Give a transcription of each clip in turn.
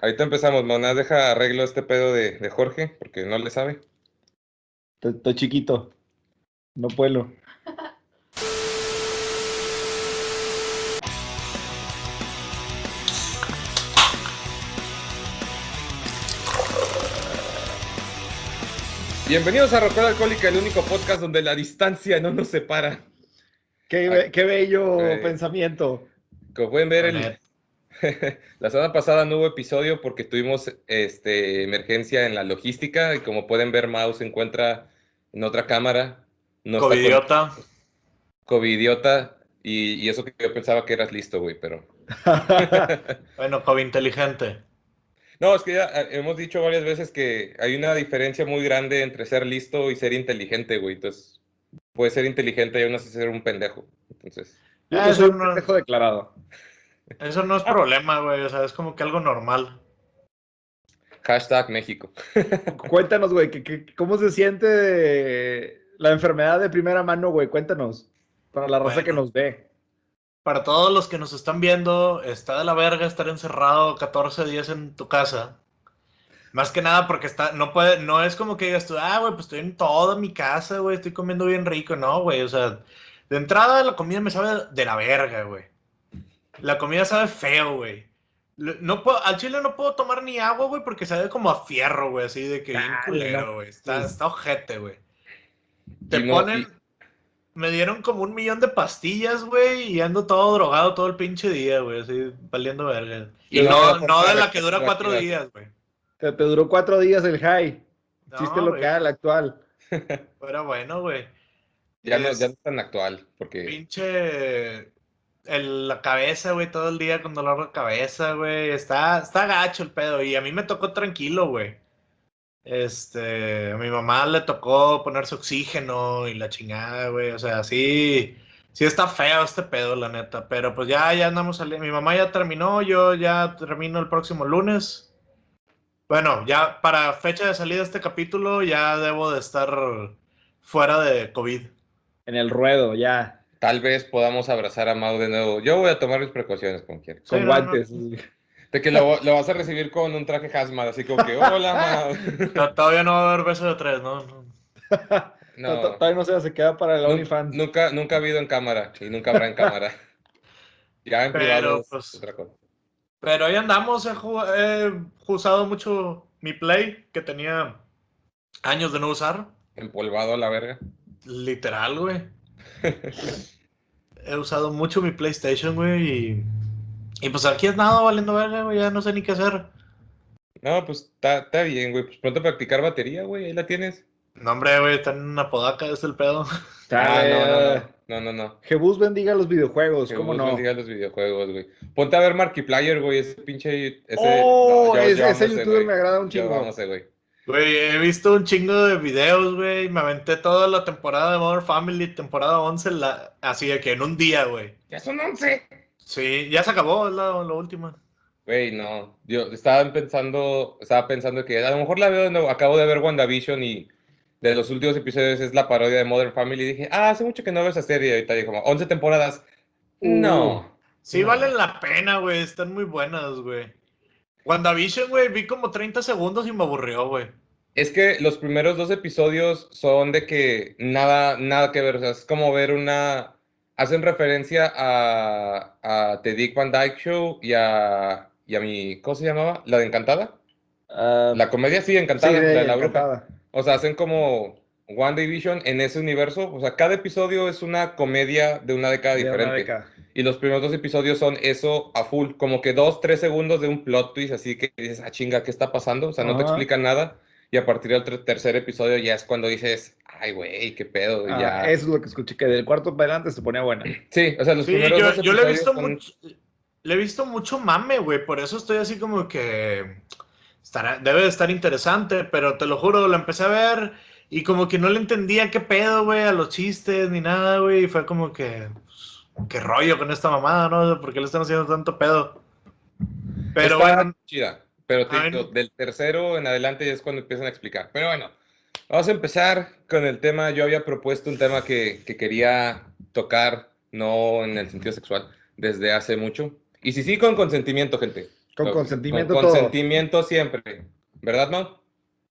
Ahorita empezamos, Monas, deja arreglo este pedo de, de Jorge, porque no le sabe. Estoy chiquito. No puedo. Bienvenidos a Rocola Alcohólica, el único podcast donde la distancia no nos separa. Qué, be- qué bello Eh, pensamiento. Como pueden ver, el-. la semana pasada no hubo episodio porque tuvimos este, emergencia en la logística y como pueden ver, Mau se encuentra en otra cámara. No con- Covidiota. Covidiota y, y eso que yo pensaba que eras listo, güey, pero... Bueno, COVID inteligente. No, es que ya eh, hemos dicho varias veces que hay una diferencia muy grande entre ser listo y ser inteligente, güey. Entonces, puedes ser inteligente y aún así ser un pendejo. Entonces, Yo, Ah, yo soy un no- pendejo declarado. Eso no es problema, güey. O sea, es como que algo normal. hashtag México. Cuéntanos, güey, que- que- ¿cómo se siente la enfermedad de primera mano, güey? Cuéntanos. Para la raza Bueno. que nos ve. Para todos los que nos están viendo, está de la verga estar encerrado 14 días en tu casa. Más que nada porque está, no puede, no es como que digas tú, ah, güey, pues estoy en toda mi casa, güey, estoy comiendo bien rico. No, güey, o sea, de entrada la comida me sabe de la verga, güey. La comida sabe feo, güey. Lo- No puedo, al chile no puedo tomar ni agua, güey, porque sabe como a fierro, güey, así de que bien culero, güey. Está, Sí. está ojete, güey. Te Y no- ponen. y- Me dieron como un millón de pastillas, güey, y ando todo drogado todo el pinche día, güey, así valiendo verga. Y Y no no, de la que dura cuatro días, güey. Te, te duró cuatro días el high. No, Chiste güey, local, actual. Pero bueno, güey. Ya no, Es ya no es tan actual, porque Pinche. El- la cabeza, güey, todo el día con dolor de cabeza, güey. Está, está gacho el pedo. Y a mí me tocó tranquilo, güey. Este, a mi mamá le tocó ponerse oxígeno y la chingada, güey. O sea, sí, sí está feo este pedo, la neta. Pero pues ya, ya andamos saliendo. Mi mamá ya terminó, yo ya termino el próximo lunes. Bueno, ya para fecha de salida de este capítulo ya debo de estar fuera de COVID. En el ruedo, ya. Tal vez podamos abrazar a Mau de nuevo. Yo voy a tomar mis precauciones como quiera. Con no, no. guantes. De que lo, lo vas a recibir con un traje hazmat, así como que, hola, Mau. No, todavía no va a haber beso de tres, ¿no? no. No, No, to- Todavía no se se queda para el OnlyFans. nunca, nunca ha habido en cámara y nunca habrá en cámara. Ya en Pero, privado es pues, otra cosa. Pero ahí andamos, he, he usado mucho mi Play, que tenía años de no usar. Empolvado a la verga. Literal, güey. he usado mucho mi PlayStation, güey, y, y pues aquí es nada valiendo verga, güey, ya no sé ni qué hacer. No, pues está está bien, güey. Pues pronto practicar batería, güey. Ahí la tienes. No, hombre, güey, está en una podaca, es el pedo. Ah, Ah, no, no, no. No, no, no. Jebus bendiga los videojuegos, ¿cómo no? bendiga los videojuegos, güey. Ponte a ver Markiplier, güey. Ese pinche. Ese, Oh, yo- yo ese- ese youtuber me agrada un Yo chingo. amo ese, güey. Güey, he visto un chingo de videos, güey, me aventé toda la temporada de Modern Family, temporada 11, la, así de que en un día, güey. Ya son 11. Sí, ya se acabó, es la, la última. Güey, no. Yo estaba pensando, estaba pensando que a lo mejor la veo de nuevo. Acabo de ver WandaVision y de los últimos episodios es la parodia de Modern Family. Y dije, ah, hace mucho que no veo esa serie. Y ahorita digo, como 11 temporadas. No. Sí, No. valen la pena, güey, están muy buenas, güey. WandaVision, güey, vi como 30 segundos y me aburrió, güey. Es que los primeros dos episodios son de que nada, nada que ver. O sea, es como ver una. Hacen referencia a, a The Dick Van Dyke Show y a, y a mi. ¿Cómo se llamaba? ¿La de Encantada? Ah, La comedia sí, sí, Encantada, la de la bruja. O sea, hacen como One Division en ese universo. O sea, cada episodio es una comedia de una década De una diferente. década. Y los primeros dos episodios son eso a full, como que dos, tres segundos de un plot twist, así que dices, ah, chinga, ¿qué está pasando? O sea, no te Ajá. explican nada. Y a partir del ter- tercer episodio ya es cuando dices, ay, güey, qué pedo. Ah, ya. Eso es lo que escuché, que del cuarto para adelante se ponía buena. Sí, o sea, los Sí, primeros yo, dos yo le he episodios visto son- mucho, le he visto mucho mame, güey, por eso estoy así como que estará, debe de estar interesante, pero te lo juro, lo empecé a ver y como que no le entendía qué pedo, güey, a los chistes ni nada, güey, y fue como que, qué rollo con esta mamada, ¿no? ¿Por qué le están haciendo tanto pedo? Pero Está bueno, chida. Pero te del tercero en adelante ya es cuando empiezan a explicar. Pero bueno, vamos a empezar con el tema. Yo había propuesto un tema que, que quería tocar, no en el sentido sexual, desde hace mucho. Y si sí, con consentimiento, gente. Con consentimiento Con todo. consentimiento siempre. ¿Verdad, no?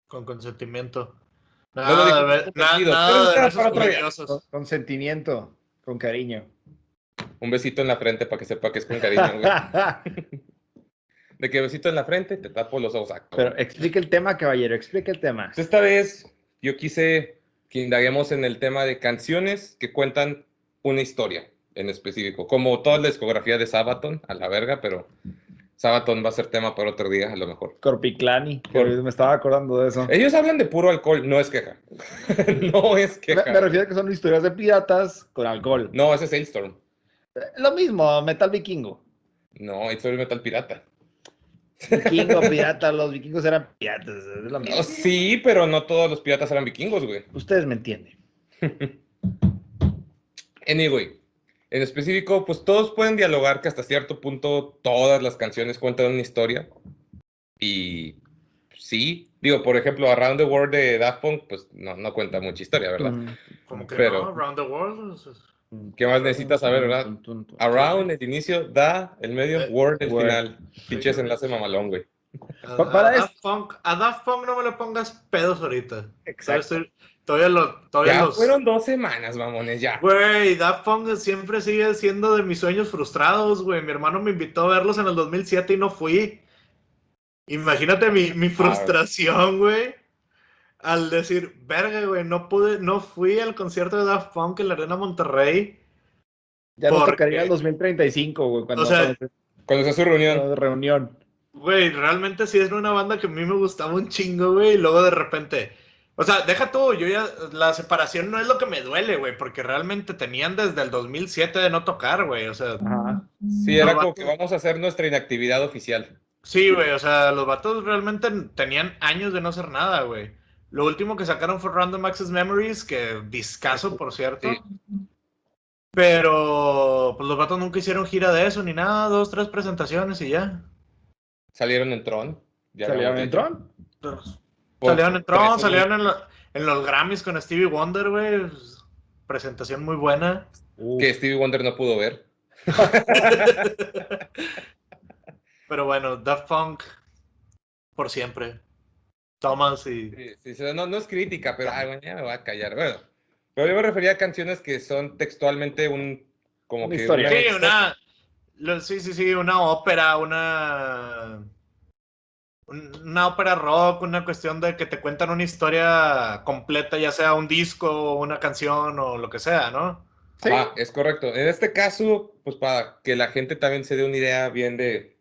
Con consentimiento. No Nada, na- sentido, nada pero de para otro consentimiento. Con cariño. Un besito en la frente para que sepa que es con cariño, güey. De que besito en la frente, te tapo los ojos. Pero explique el tema, caballero. Explique el tema. Esta vez yo quise que indaguemos en el tema de canciones que cuentan una historia en específico. Como toda la discografía de Sabaton, a la verga, pero Sabaton va a ser tema para otro día, a lo mejor. Corpiclani. Cor- Me estaba acordando de eso. Ellos hablan de puro alcohol, no es queja. no es Me, queja. me refiero a que son historias de piratas con alcohol. No, ese es Hailstorm. Lo mismo, metal vikingo. No, Hailstorm es metal pirata. Vikingo, pirata, los vikingos eran piratas. Es lo mismo. Oh, sí, pero no todos los piratas eran vikingos, güey. Ustedes me entienden. Anyway, en específico, pues todos pueden dialogar que hasta cierto punto todas las canciones cuentan una historia. Y sí, digo, por ejemplo, Around the World de Daft Punk, pues no, no cuenta mucha historia, ¿verdad? Mm. Como que Pero- no, Around the World. ¿Qué más necesitas saber, verdad? Around, el inicio, da, el medio, Eh, Word, el Word. final. Pinches enlace mamalón, güey. A, Pa- para a es- Daft Punk, a Daft Punk no me le pongas pedos ahorita. Exacto. estoy- todavía lo, todavía Ya los- fueron dos semanas, mamones, ya. Güey, Daft Punk siempre sigue siendo de mis sueños frustrados, güey. Mi hermano me invitó a verlos en el 2007 y no fui. Imagínate mi, mi frustración, güey. Al decir, verga, güey, no pude, no fui al concierto de Daft Punk en la Arena Monterrey. Ya nos ¿Por tocaría el 2035, güey, cuando O sea, cuando Cuando sea su reunión. reunión. Güey, realmente sí es una banda que a mí me gustaba un chingo, güey. Y luego de repente. O sea, deja tú, yo ya. La separación no es lo que me duele, güey. Porque realmente tenían desde el 2007 de no tocar, güey. O sea, Ajá. Sí, era como vato. que vamos a hacer nuestra inactividad oficial. sí, güey. O sea, los vatos realmente tenían años de no hacer nada, güey. Lo último que sacaron fue Random Access Memories, que discaso, por cierto. Sí. Pero, pues los vatos nunca hicieron gira de eso, ni nada. Dos, tres presentaciones y ya. Salieron en Tron. ya ¿Salieron en. Tron? Salieron en Tron, salieron en, lo- en los Grammys con Stevie Wonder, güey. Presentación muy buena. Uf. Que Stevie Wonder no pudo ver. Pero bueno, Daft Punk por siempre. Thomas y. Sí, no, no es crítica, pero ay, bueno, ya me voy a callar. Bueno, pero yo me refería a canciones que son textualmente un. Como Una que. historia. Sí, una. lo- Sí, sí, sí, una ópera, una. un- Una ópera rock, una cuestión de que te cuentan una historia completa, ya sea un disco, una canción o lo que sea, ¿no? Sí. Ah, es correcto. En este caso, pues para que la gente también se dé una idea bien de,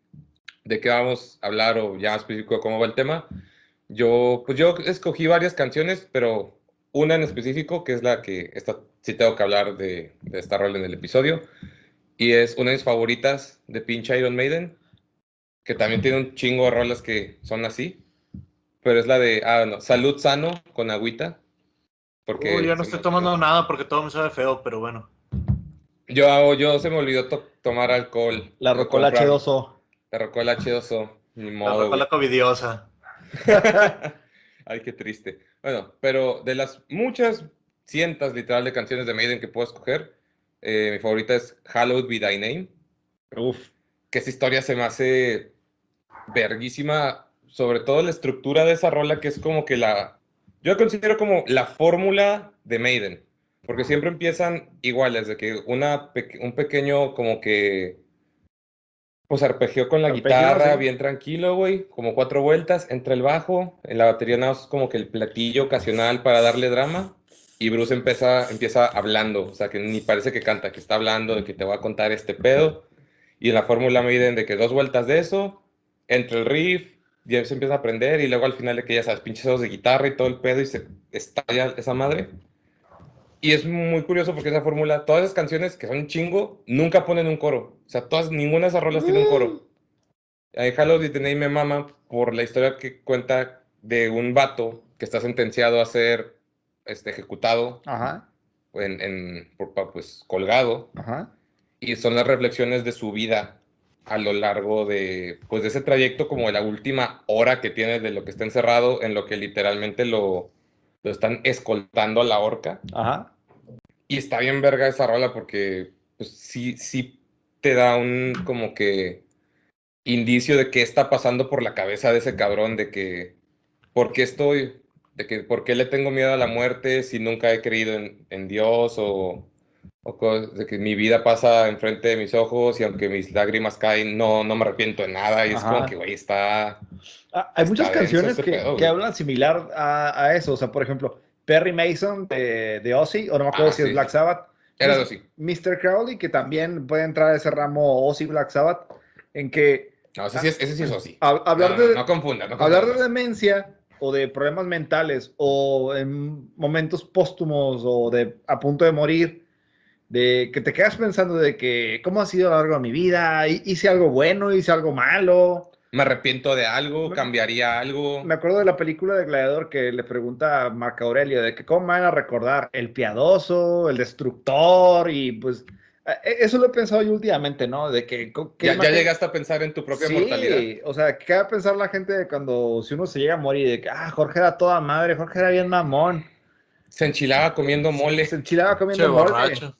de qué vamos a hablar o ya más específico de cómo va el tema, yo, pues yo escogí varias canciones, pero una en específico, que es la que esta, sí tengo que hablar de, de esta rol en el episodio, y es una de mis favoritas de pinche Iron Maiden, que también tiene un chingo de rolas que son así, pero es la de, ah, no, Salud Sano con agüita. Porque Uy, yo no estoy me tomando nada porque todo me sabe feo, pero bueno. Yo, hago- yo se me olvidó to- tomar alcohol. La Rocola comprar. H2O. La Rocola H2O. Ni La modo, ropa la covidiosa. Ay, qué triste. Bueno, pero de las muchas cientos literal de canciones de Maiden que puedo escoger, eh, mi favorita es Hallowed Be Thy Name. Uf. Que esa historia se me hace verguísima. Sobre todo la estructura de esa rola, que es como que la. Yo considero como la fórmula de Maiden. Porque siempre empiezan iguales, de que una un pequeño como que pues arpegió con la Arpegio, guitarra, sí. bien tranquilo, güey, como cuatro vueltas, entra el bajo, en la batería nada más es como que el platillo ocasional para darle drama, y Bruce empieza, empieza hablando, o sea, que ni parece que canta, que está hablando de que te voy a contar este pedo, y en la fórmula Maiden de que dos vueltas de eso, entra el riff, ya se empieza a aprender, y luego al final de que ya sabes, pinches de guitarra y todo el pedo, y se estalla esa madre. Y es muy curioso porque esa fórmula, todas esas canciones que son un chingo, nunca ponen un coro. O sea, todas, ninguna de esas rolas tiene un coro. Ahí Hello Name me mama por la historia que cuenta de un vato que está sentenciado a ser este, ejecutado, Ajá. en, en- pues colgado, Ajá. y son las reflexiones de su vida a lo largo de, pues, de ese trayecto, como de la última hora que tiene de lo que está encerrado, en lo que literalmente lo, lo están escoltando a la horca. Ajá. Y está bien verga esa rola porque pues, sí, sí te da un como que indicio de qué está pasando por la cabeza de ese cabrón, de que, ¿por qué estoy? De que, ¿por qué le tengo miedo a la muerte si nunca he creído en, en Dios o, o de que mi vida pasa enfrente de mis ojos y aunque mis lágrimas caen, no, no me arrepiento de nada y es Ajá. como que, güey, está... Ah, hay Está muchas canciones que, pedo, que hablan similar a, a eso. O sea, por ejemplo, Perry Mason de, de Ozzy, o no me acuerdo Ah, si es sí. Black Sabbath. Era Mis- así. Mr. Crowley, que también puede entrar a ese ramo Ozzy Black Sabbath, en que No, ese sí es, ese sí es así. hab- hablar, no, no, de, no confundas, no hablar de demencia o de problemas mentales o en momentos póstumos o de a punto de morir, de que te quedas pensando de que cómo ha sido a lo largo de mi vida, Hi- hice algo bueno, hice algo malo. Me arrepiento de algo, Me- cambiaría algo. Me acuerdo de la película de Gladiador que le pregunta a Marco Aurelio de que cómo me van a recordar el piadoso, el destructor y pues eh, eso lo he pensado yo últimamente, ¿no? De que Ya, llegaste a pensar en tu propia sí, mortalidad. o sea, ¿qué va a pensar la gente de cuando si uno se llega a morir de que ah, Jorge era toda madre, Jorge era bien mamón, Se enchilaba comiendo mole. se enchilaba Che, comiendo mole, borracho.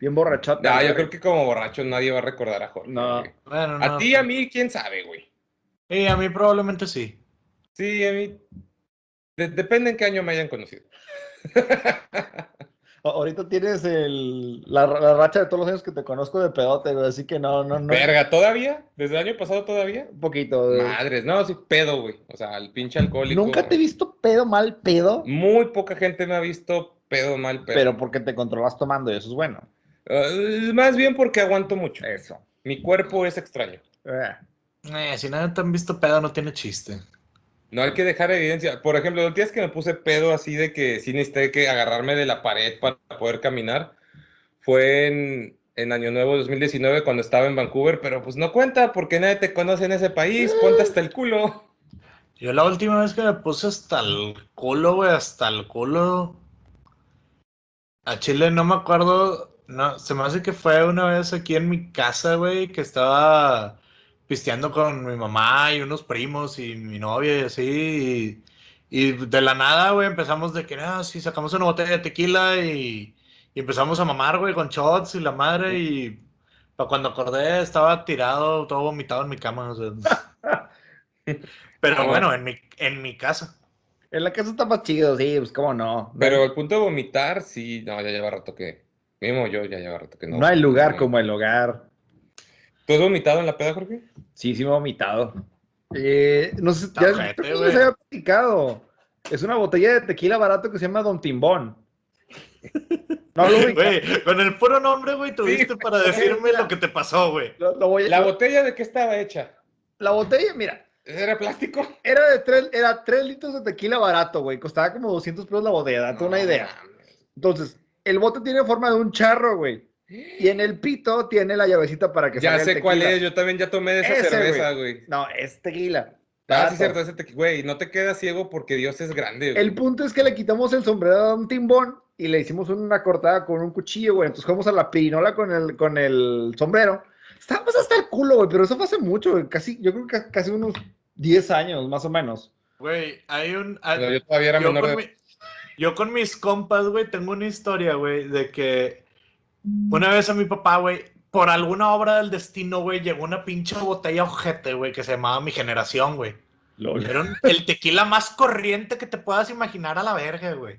Bien borrachote. Ah, yo creo que como borracho nadie va a recordar a Jorge. No. A no, ti y a mí, quién sabe, güey. Sí, a mí probablemente sí. Sí, a mí. de- depende en qué año me hayan conocido. Ahorita tienes el, la, la racha de todos los años que te conozco de pedote, güey, así que no, no, no. Verga, ¿todavía? ¿Desde el año pasado todavía? Un poquito. güey. Madres, no, sí, pedo, güey. O sea, el pinche alcohólico. Nunca te he visto pedo mal pedo, Muy poca gente me ha visto pedo mal pedo. pero porque te controlas tomando y eso es bueno. Eh, más bien porque aguanto mucho. Eso. Mi cuerpo es extraño. Eh. Eh, si nadie te han visto pedo, no tiene chiste. No hay que dejar evidencia. Por ejemplo, los días que me puse pedo así de que sí necesité que agarrarme de la pared para poder caminar, fue en, en Año Nuevo 2019 cuando estaba en Vancouver, pero pues no cuenta porque nadie te conoce en ese país, ponte hasta el culo. Yo la última vez que me puse hasta el culo, güey, hasta el culo. A Chile no me acuerdo. No, se me hace que fue una vez aquí en mi casa, güey, que estaba pisteando con mi mamá y unos primos y mi novia y así. Y, y de la nada, güey, empezamos de que, ah, sí, sacamos una botella de tequila y, y empezamos a mamar, güey, con shots y la madre. Y para cuando acordé, estaba tirado, todo vomitado en mi cama. o sea. Pero Ah, bueno, en mi, en mi casa. En la casa está más chido, sí, pues cómo no. Pero el punto de vomitar, sí, no, ya lleva rato que, mismo yo ya lleva rato que no. no, hay lugar No. como el hogar. ¿Tú has vomitado en la peda, Jorge? Sí, sí me he vomitado. Eh, no sé, ya les había platicado. Es una botella de tequila barato que se llama Don Timbón. No lo. Güey, con el puro nombre, güey, tuviste Sí, para decirme lo que te pasó, güey. Lo- lo voy a- ¿La botella de qué estaba hecha? la botella, mira, ¿Era plástico? era de tres, era tres litros de tequila barato, güey. Costaba como 200 pesos la botella, date una idea. Entonces, el bote tiene forma de un charro, güey. Y en el pito tiene la llavecita para que Ya salga el sé cuál tequila. es, yo también ya tomé de esa Ese, cerveza, güey. No, es tequila. Ah, sí, cierto, ese te... Güey, no te quedas ciego porque Dios es grande, güey. El punto es que le quitamos el sombrero a un timbón y le hicimos una cortada con un cuchillo, güey. Entonces jugamos a la pirinola con el, con el sombrero. Estábamos hasta el culo, güey, pero eso fue hace mucho, güey. Casi, yo creo que casi unos 10 años, más o menos. Güey, hay un... hay- Pero yo todavía era yo, menor con de... mi- yo con mis compas, güey, tengo una historia, güey, de que una vez a mi papá, güey, por alguna obra del destino, güey, llegó una pinche botella ojete, güey, que se llamaba Mi Generación, güey. Era el tequila más corriente que te puedas imaginar a la verga, güey.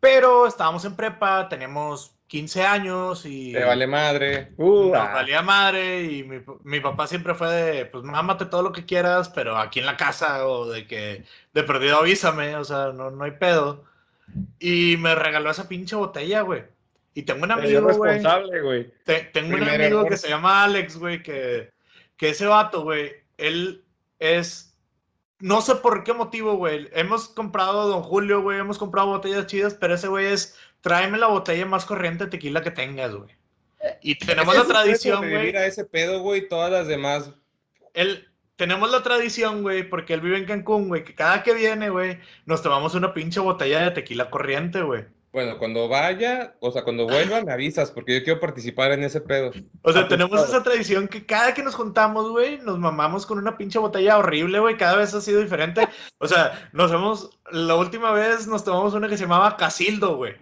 Pero estábamos en prepa, teníamos 15 años y... Te vale madre. Uh, Nos ah. valía madre y mi, mi papá siempre fue de, pues mámate todo lo que quieras, pero aquí en la casa o de que de perdido avísame, o sea, no, no hay pedo. Y me regaló esa pinche botella, güey. Y tengo un amigo, güey. responsable, güey. te- tengo un amigo error. que se llama Alex, güey, que, que ese vato, güey, él es... No sé por qué motivo, güey. Hemos comprado Don Julio, güey, hemos comprado botellas chidas, pero ese güey es, tráeme la botella más corriente de tequila que tengas, güey. Y tenemos la tradición, güey. sobrevivir a ese pedo, güey, todas las demás. Él, tenemos la tradición, güey, porque él vive en Cancún, güey, que cada que viene, güey, nos tomamos una pinche botella de tequila corriente, güey. Bueno, cuando vaya, o sea, cuando vuelva, me avisas, porque yo quiero participar en ese pedo. O sea, tenemos esa tradición que cada que nos juntamos, güey, nos mamamos con una pinche botella horrible, güey, cada vez ha sido diferente. O sea, nos hemos, la última vez nos tomamos una que se llamaba Casildo, güey.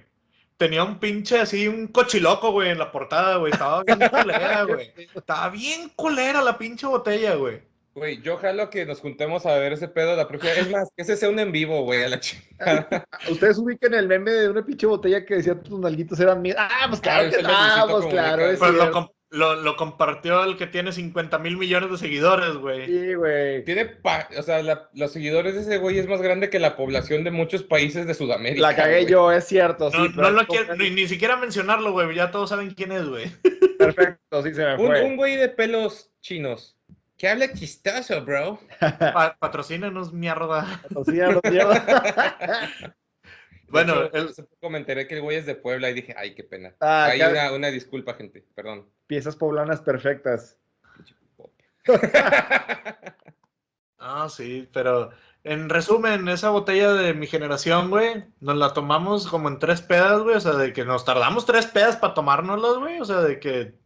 tenía un pinche así, un cochiloco, güey, en la portada, güey. Estaba bien culera, güey. Estaba bien culera la pinche botella, güey. Güey, yo jalo que nos juntemos a ver ese pedo la próxima. Es más, que ese sea un en vivo, güey, a la chingada. Ustedes ubican el meme de una pinche botella que decía tus nalguitos eran mías. Ah, pues claro, ese que lo ah, pues claro. es Pues lo, lo, lo compartió el que tiene 50 mil millones de seguidores, güey. Sí, güey. Tiene, pa- o sea, la- los seguidores de ese güey es más grande que la población de muchos países de Sudamérica. La cagué güey. yo, es cierto. No, sí, no lo quiero, ni, ni siquiera mencionarlo, güey. Ya todos saben quién es, güey. Perfecto, sí se me Un, fue. un güey de pelos chinos. Que habla chistoso, bro. Pa patrocínenos, mierda. Lo mierda. Bueno, hecho, el- hace poco me enteré que el güey es de Puebla y dije, ay, qué pena. Ah, Hay una, una disculpa, gente, perdón. Piezas poblanas perfectas. Ah, sí, pero en resumen, esa botella de mi generación, güey, nos la tomamos como en tres pedas, güey, o sea, de que nos tardamos tres pedas para tomárnoslas, güey, o sea, de que...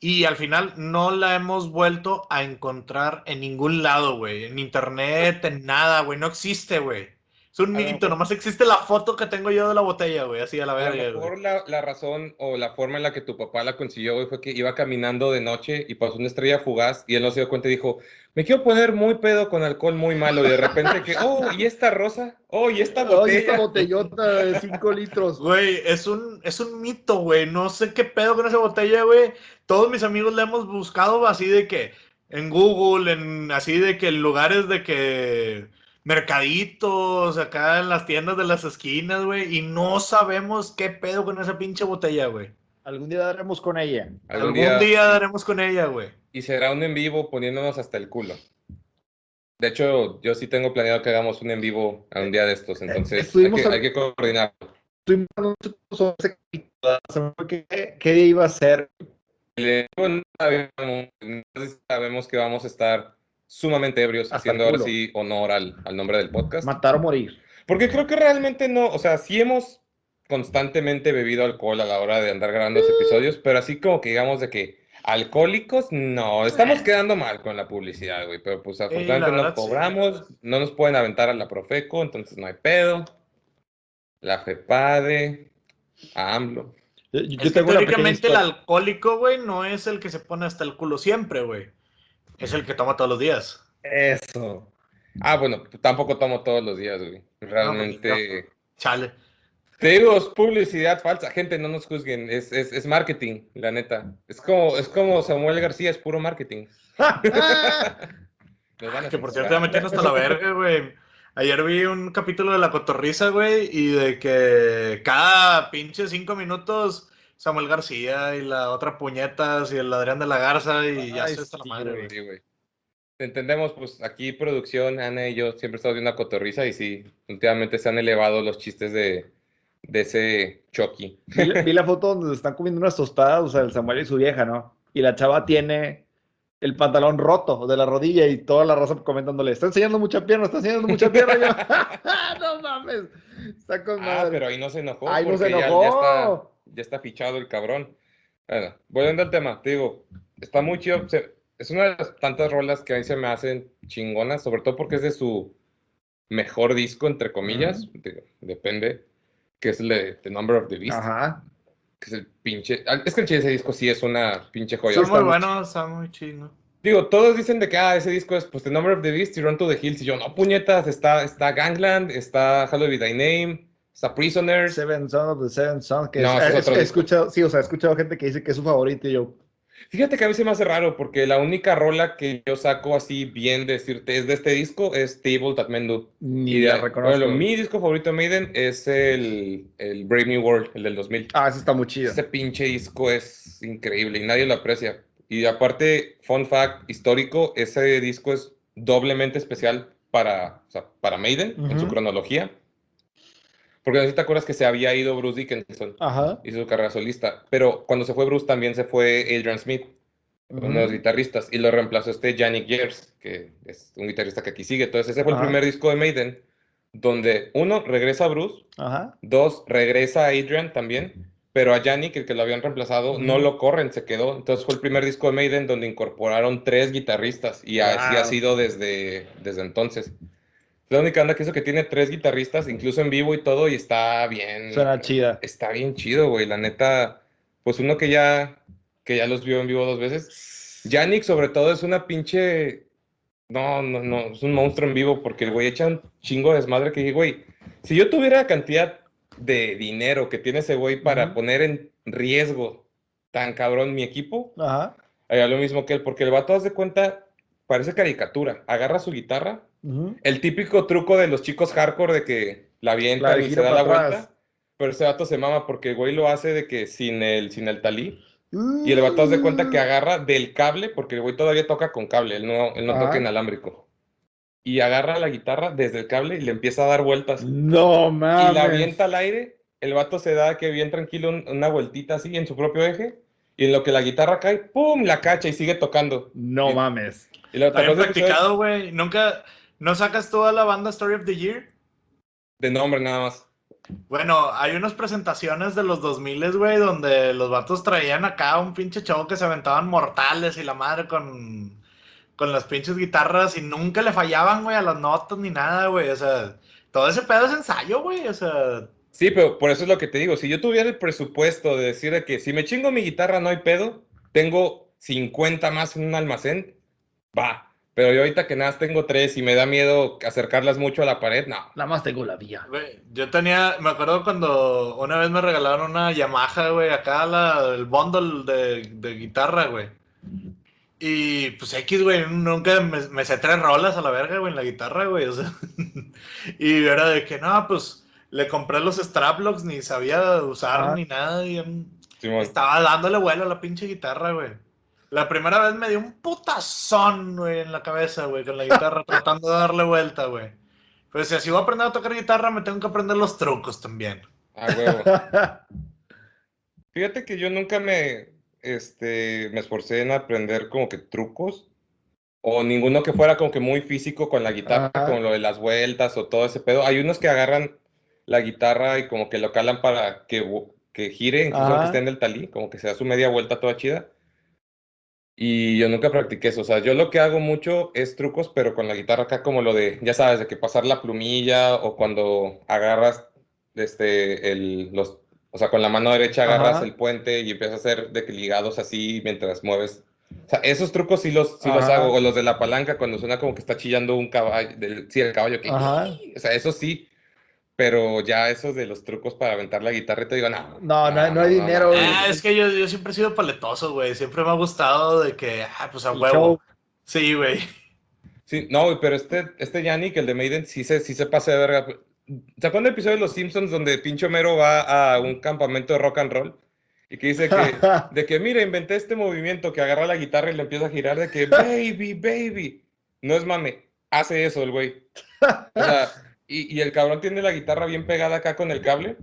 Y al final no la hemos vuelto a encontrar en ningún lado, güey, en internet, en nada, güey, no existe, güey. Es un mito, mejor- nomás existe la foto que tengo yo de la botella, güey, así a la A lo verga, mejor la, la razón o la forma en la que tu papá la consiguió, güey, fue que iba caminando de noche y pasó una estrella fugaz y él no se dio cuenta y dijo, me quiero poner muy pedo con alcohol muy malo y de repente que, oh, ¿y esta rosa? Oh, ¿y esta botella? esta botellota de 5 litros. Güey, es un, es un mito, güey. No sé qué pedo con esa botella, güey. Todos mis amigos la hemos buscado así de que en Google, en así de que en lugares de que mercaditos, acá en las tiendas de las esquinas, güey. Y no sabemos qué pedo con esa pinche botella, güey. Algún día daremos con ella. Algún Algún día, día daremos con ella, güey. y será un en vivo poniéndonos hasta el culo. De hecho, yo sí tengo planeado que hagamos un en vivo a un día de estos, entonces hay que, hay que coordinar. Estuvimos hablando sobre ¿Qué, ¿Qué día iba a ser? Le- no sabemos, no sabemos que vamos a estar sumamente ebrios Hasta haciendo ahora sí honor al, al nombre del podcast. Matar o morir. Porque creo que realmente no, o sea, sí hemos constantemente bebido alcohol a la hora de andar grabando los episodios, pero así como que digamos de que alcohólicos, no, estamos quedando mal con la publicidad, güey, pero pues afortunadamente no sí. cobramos, no nos pueden aventar a la Profeco, entonces no hay pedo. La FEPADE, a AMLO. Yo, yo Es que tengo una pequeña teóricamente el alcohólico, güey, no es el que se pone hasta el culo siempre, güey. Es el que toma todos los días. Eso. Ah, bueno, tampoco tomo todos los días, güey. Realmente... Chale. Te digo, es publicidad falsa. Gente, no nos juzguen. Es, es, es marketing, la neta. Es como, es como Samuel García, es puro marketing. Que por cierto ya me hasta la verga, güey. Ayer vi un capítulo de La Cotorriza, güey, y de que cada pinche cinco minutos Samuel García y la otra puñetas y el Adrián de la Garza y ya se está la madre, güey. Entendemos, pues aquí producción, Ana y yo siempre estamos viendo una cotorriza y sí, últimamente se han elevado los chistes de, de ese Chucky. vi, la- vi la foto donde se están comiendo unas tostadas, o sea, el Samuel y su vieja, ¿no? Y la chava tiene el pantalón roto de la rodilla y toda la raza comentándole, está enseñando mucha pierna, está enseñando mucha pierna. Yo, no mames, está con Ah, madre. pero ahí no se enojó. Ay, no se ya- enojó. Ya, está, ya está fichado el cabrón. Bueno, volviendo al tema, te digo, está muy chido. se- es una de las tantas rolas que a mí se me hacen chingonas, sobre todo porque es de su mejor disco, entre comillas. depende, que es el de The Number of the Beast, Ajá. que es el pinche. ah, Es que el ese disco sí es una pinche joya. Está muy muy bueno, está muy chido. Digo, todos dicen de que ah, ese disco es pues The Number of the Beast y Run to the Hills. Y yo, no, puñetas, está, está Gangland, está Hallowed Be Thy Name, está Prisoners. Seven Son of the Seven Sons, que No, es- ese es he- escuchado, sí, o sea, he escuchado gente que dice que es su favorito y yo, Fíjate que a mí se me hace raro porque la única rola que yo saco así bien de decirte es de este disco es Table That Men Do. ni Y de- la reconozco. bueno, mi disco favorito de Maiden es el, el Brave New World, el del 2000. Ah, ese está muy chido. Ese pinche disco es increíble y nadie lo aprecia. Y aparte, fun fact histórico, ese disco es doblemente especial para, o sea, para Maiden en su cronología. Porque no sé si te acuerdas que se había ido Bruce Dickinson, Ajá. hizo su carrera solista, pero cuando se fue Bruce también se fue Adrian Smith uno de los guitarristas, y lo reemplazó este Yannick Gers, que es un guitarrista que aquí sigue. Entonces, ese fue el primer disco de Maiden, donde uno, regresa Bruce, Ajá. dos, regresa Adrian también, pero a Yannick, el que lo habían reemplazado, no lo corren, se quedó. Entonces, fue el primer disco de Maiden donde incorporaron tres guitarristas, y así ha Wow. sido desde, desde entonces. La única banda que hizo que tiene tres guitarristas, incluso en vivo y todo, y está bien. Suena chida. Está bien chido, güey. La neta, pues uno que ya, que ya los vio en vivo dos veces. Yannick, sobre todo, es una pinche. No, no, no, es un monstruo en vivo porque el güey echa un chingo de desmadre que dije, güey, si yo tuviera la cantidad de dinero que tiene ese güey para poner en riesgo tan cabrón mi equipo, Ajá. haría lo mismo que él, porque el vato, haz de cuenta, parece caricatura. Agarra su guitarra, Ujú. el típico truco de los chicos hardcore de que la avientan y se da la vuelta. atrás. Pero ese vato se mama porque el güey lo hace de que sin el, sin el talí. Y el vato hace cuenta que agarra del cable, porque el güey todavía toca con cable, él no, él no Ajá. toca inalámbrico. Y agarra la guitarra desde el cable y le empieza a dar vueltas. No mames. Y la avienta al aire, el vato se da que bien tranquilo un- una vueltita así en su propio eje. Y en lo que la guitarra cae, ¡pum! La cacha y sigue tocando. No Y- mames. Y lo practicado, güey. Nunca. ¿No sacas toda la banda Story of the Year? de nombre nada más. Bueno, hay unas presentaciones de los 2000, güey, donde los vatos traían acá un pinche show que se aventaban mortales y la madre con, con las pinches guitarras y nunca le fallaban, güey, a las notas ni nada, güey. O sea, todo ese pedo es ensayo, güey. O sea, Sí, pero por eso es lo que te digo. Si yo tuviera el presupuesto de decir de que si me chingo mi guitarra no hay pedo, tengo 50 más en un almacén, va. Pero yo ahorita que nada tengo tres y me da miedo acercarlas mucho a la pared, no. Nada más tengo la vía. güey, yo tenía, me acuerdo cuando una vez me regalaron una Yamaha, güey, acá la, el bundle de, de guitarra, güey. Y pues X, güey, nunca me, me sé tres rolas a la verga, güey, en la guitarra, güey. O sea, y era de que no, pues le compré los straplocks, ni sabía usar ni nada. Y Simón. estaba dándole vuelo a la pinche guitarra, güey. La primera vez me dio un putazón, güey, en la cabeza, güey, con la guitarra, tratando de darle vuelta, güey. Pero si así voy a aprender a tocar guitarra, me tengo que aprender los trucos también. Ah, huevo. Fíjate que yo nunca me, este, me esforcé en aprender como que trucos o ninguno que fuera como que muy físico con la guitarra, Ajá. como lo de las vueltas o todo ese pedo. Hay unos que agarran la guitarra y como que lo calan para que, que gire, incluso aunque esté en el talí, como que se da su media vuelta toda chida. Y yo nunca practiqué eso. O sea, yo lo que hago mucho es trucos, pero con la guitarra acá como lo de, ya sabes, de que pasar la plumilla o cuando agarras este, el, los, o sea, con la mano derecha agarras Ajá. el puente y empiezas a hacer de que ligados así mientras mueves. O sea, esos trucos sí los, sí los hago. O los de la palanca cuando suena como que está chillando un caballo, del, sí, el caballo que... Ajá. O sea, eso sí. Pero ya esos de los trucos para aventar la guitarra, te digo, no. No, no hay- no hay dinero, güey. Ah, es que yo, yo siempre he sido paletoso, güey. Siempre me ha gustado de que, ah, pues a El huevo. show. Sí, güey. Sí, no, güey, pero este, este Yannick, el de Maiden, sí se, sí se pasa de verga. ¿Se acuerdan del episodio de Los Simpsons donde pinche Homero va a un campamento de rock and roll? Y que dice que, de que, mira, inventé este movimiento que agarra la guitarra y le empieza a girar de que, baby, baby. No es mame, hace eso el güey. O sea, y, y el cabrón tiene la guitarra bien pegada acá con el cable,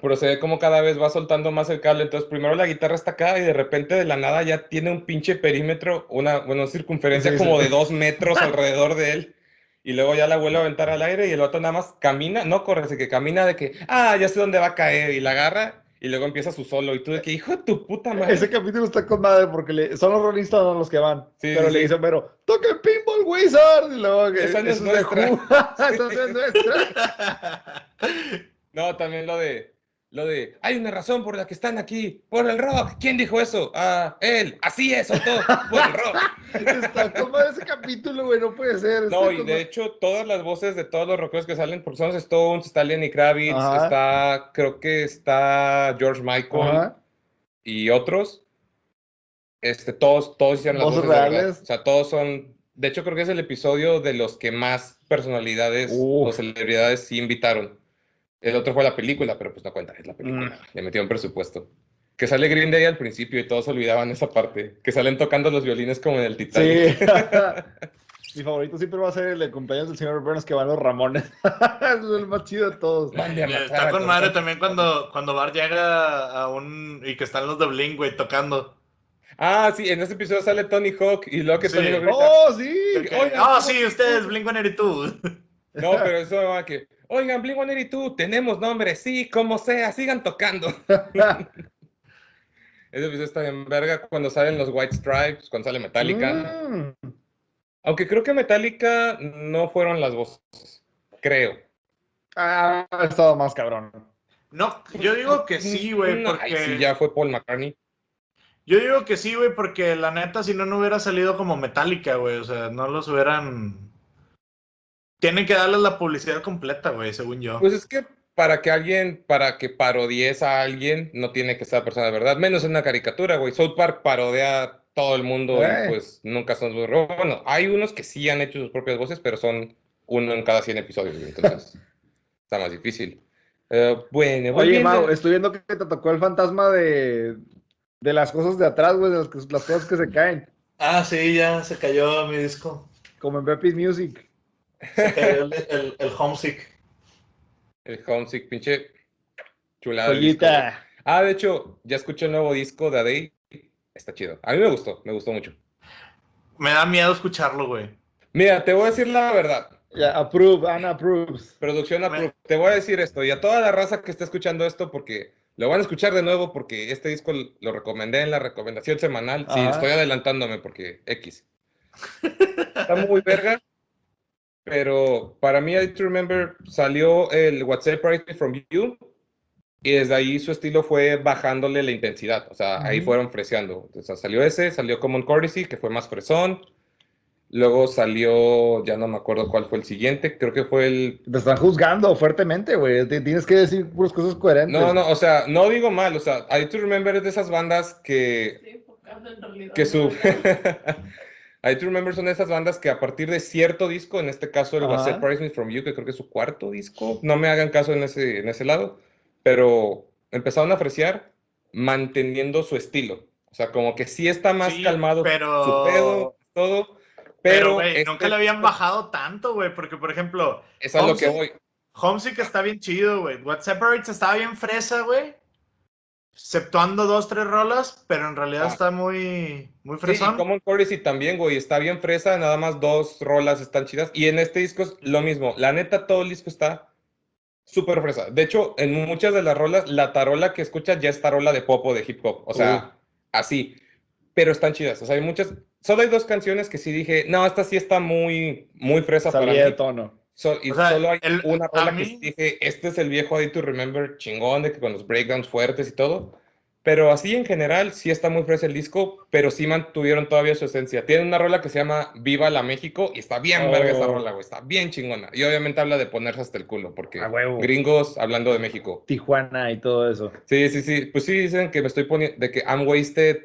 pero se ve como cada vez va soltando más el cable. Entonces, primero la guitarra está acá y de repente de la nada ya tiene un pinche perímetro, una, bueno, circunferencia Sí, como sí. de dos metros alrededor de él. Y luego ya la vuelve a aventar al aire y el otro nada más camina, no corre, así que camina de que, ah, ya sé dónde va a caer. Y la agarra y luego empieza su solo. Y tú de que, hijo de tu puta madre. Ese capítulo está con madre porque le- son los Rolling Stones los que van. Sí, pero sí, le sí. dice Homero, toca el Pinball Wizard. Y luego que Esa no es "Eso de nuestra". Who". Esa no es nuestra. No, también lo de, lo de, hay una razón por la que están aquí, por el rock. ¿Quién dijo eso? Ah, él. Así es, Otto, por el rock. Está madre ese capítulo, güey. No puede ser. está No, y de hecho, todas las voces de todos los rockeros que salen, porque son Stones, está Lenny Kravitz, Ajá. está, creo que está George Michael Ajá. y otros. Este, todos, todos hicieron las Voces reales. O sea, todos son. De hecho, creo que es el episodio de los que más personalidades Uf. o celebridades sí invitaron. El otro fue la película, pero pues no cuenta, es la película. Mm. Le metieron presupuesto. Que sale Green Day al principio y todos olvidaban esa parte. Que salen tocando los violines como en el Titanic. Sí. Mi favorito siempre va a ser el de cumpleaños del señor Burns que van los Ramones. es el más chido de todos. Matar Está con madre también cuando, cuando Bart llega a un. y que están los de Blink, güey, tocando. Ah, sí, en ese episodio sale Tony Hawk y luego que Sí. Tony Hawk ¡Oh, sí! Ah, ¿cómo- sí, ustedes, Blink 182. No, pero eso va que, oigan, Blink-182, tenemos nombre, sí, como sea, sigan tocando. Ese episodio está bien verga cuando salen los White Stripes, cuando sale Metallica. Mm. Aunque creo que Metallica no fueron las voces. Creo. Ah, ha estado más cabrón. No, yo digo que sí, güey, No, porque... ay, sí, ya fue Paul McCartney. Yo digo que sí, güey, porque la neta, si no, no hubiera salido como Metallica, güey. O sea, no los hubieran. Tienen que darles la publicidad completa, güey, según yo. Pues es que para que alguien, para que parodies a alguien, no tiene que ser persona de verdad, menos en una caricatura, güey. South Park parodea a todo el mundo Eh. y pues nunca son sus... Bueno, hay unos que sí han hecho sus propias voces, pero son uno en cada 100 episodios, güey, entonces está más difícil. Eh, bueno, Oye, volviendo- Mau, estoy viendo que te tocó el fantasma de, de las cosas de atrás, güey, de las, las cosas que se caen, Ah, sí, ya se cayó mi disco. como en Peppi's Music. El, el, el Homesick. el Homesick, pinche chulada. Joyita. Ah, de hecho, ya escuché el nuevo disco de Adey. Está chido. A mí me gustó, me gustó mucho. Me da miedo escucharlo, güey. Mira, te voy a decir la verdad. Ya, approve, Ana approves. Producción Me- approved. Te voy a decir esto y a toda la raza que está escuchando esto porque lo van a escuchar de nuevo porque este disco lo recomendé en la recomendación semanal. Sí, estoy adelantándome porque X. Está muy verga. Pero para mí, I to Remember salió el WhatsApp Right From You y desde ahí su estilo fue bajándole la intensidad. O sea, ahí Ujú. fueron freseando. O sea, salió ese, salió Common Courtesy, que fue más fresón. Luego salió, ya no me acuerdo cuál fue el siguiente, creo que fue el Te están juzgando fuertemente, güey. Tienes que decir puras cosas coherentes. No, no, o sea, no digo mal, o sea, I to Remember es de esas bandas que, Sí, en realidad que su... I to Remember son esas bandas que a partir de cierto disco, en este caso el Ajá. Was Surprise Me From You, que creo que es su cuarto disco, no me hagan caso en ese, en ese lado, pero empezaron a apreciar manteniendo su estilo. O sea, como que sí está más Sí, calmado pero- su pedo, todo, Pero, güey, este nunca le habían bajado tanto, güey. Porque, por ejemplo, Es a lo que voy. Homesick está bien chido, güey. What Separates estaba bien fresa, güey. Exceptuando dos, tres rolas, pero en realidad Ah. está muy, muy Sí, y fresón. Common Courtesy también, güey, está bien fresa, nada más dos rolas están chidas. Y en este disco es lo mismo, la neta todo el disco está súper fresa. De hecho, en muchas de las rolas, la tarola que escuchas ya es tarola de pop o de hip hop, o sea, así. Pero están chidas, o sea, hay muchas, solo hay dos canciones que sí dije, no, esta sí está muy, muy fresa para Salía de mí. tono. So- y O sea, solo hay el- una rola que mí- sí dije, este es el viejo I to Remember chingón, de que con los breakdowns fuertes y todo. Pero así en general sí está muy fresa el disco, pero sí mantuvieron todavía su esencia. Tiene una rola que se llama Viva la México y está bien verga esa Oh. rola, güey, está bien chingona. Y obviamente habla de ponerse hasta el culo, porque gringos hablando de México. Tijuana y todo eso. Sí, sí, sí, pues sí dicen que me estoy poniendo, de que I'm wasted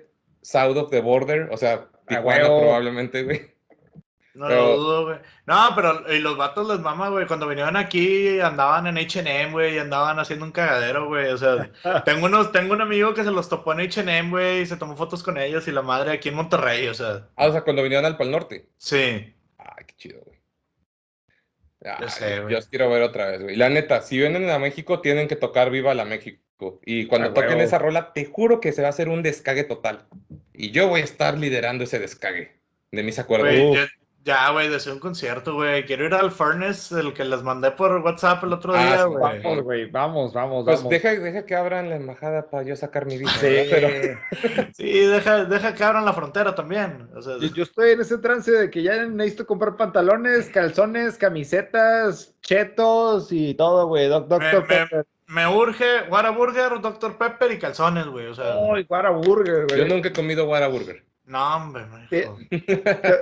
south of the border, o sea, Tijuana probablemente, güey. No pero- lo dudo, güey. No, pero y los vatos les mama, güey. Cuando vinieron aquí andaban en HM, güey, y andaban haciendo un cagadero, güey. O sea, tengo unos, tengo un amigo que se los topó en HM, güey, y se tomó fotos con ellos y la madre aquí en Monterrey, o sea, Ah, o sea, cuando vinieron al Pal Norte. sí. Ay, qué chido, güey. Ay, Ya sé, yo güey. os quiero ver otra vez, güey. La neta, si vienen a México, tienen que tocar Viva la México. Y cuando toquen esa rola, te juro que se va a hacer un descague total. Y yo voy a estar liderando ese descague. De mis acuerdos. Güey, yo- ya, güey, deseo un concierto, güey. Quiero ir al Furnace, el que les mandé por WhatsApp el otro Ah, día, sí, güey. Vamos, güey. Vamos, vamos, Pues vamos. deja, deja que abran la embajada para yo sacar mi visa. Sí. Pero Sí, deja, deja que abran la frontera también. O sea, Yo, yo estoy en ese trance de que ya necesito comprar pantalones, calzones, camisetas, chetos y todo, güey. Doc, Doctor me- Pepper. me urge Whataburger, Dr. Pepper y calzones, güey. O sea, Ay, Burger, yo güey. nunca he comido Whataburger. No, hombre, me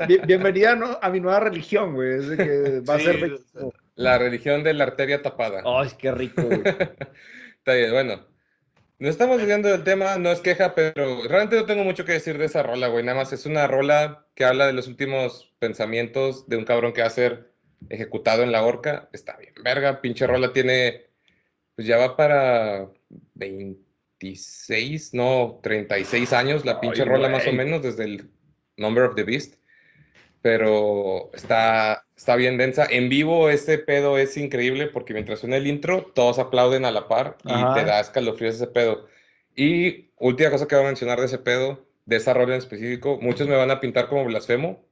Bien- Bienvenida ¿no? a mi nueva religión, güey. Es de que va a Sí, ser. o vegetariano. La religión de la arteria tapada. Ay, qué rico, güey. Está bien, bueno. No estamos desviando del tema, no es queja, pero realmente no tengo mucho que decir de esa rola, güey. Nada más es una rola que habla de los últimos pensamientos de un cabrón que va a ser ejecutado en la horca. Está bien, verga, pinche rola tiene, pues ya va para 26, no, 36 años la pinche Ay, rola más o menos desde el Number of the Beast. Pero está, está bien densa. En vivo ese pedo es increíble porque mientras suena el intro, todos aplauden a la par y Ajá. te da escalofríos ese pedo. Y última cosa que voy a mencionar de ese pedo, de esa rola en específico, muchos me van a pintar como blasfemo,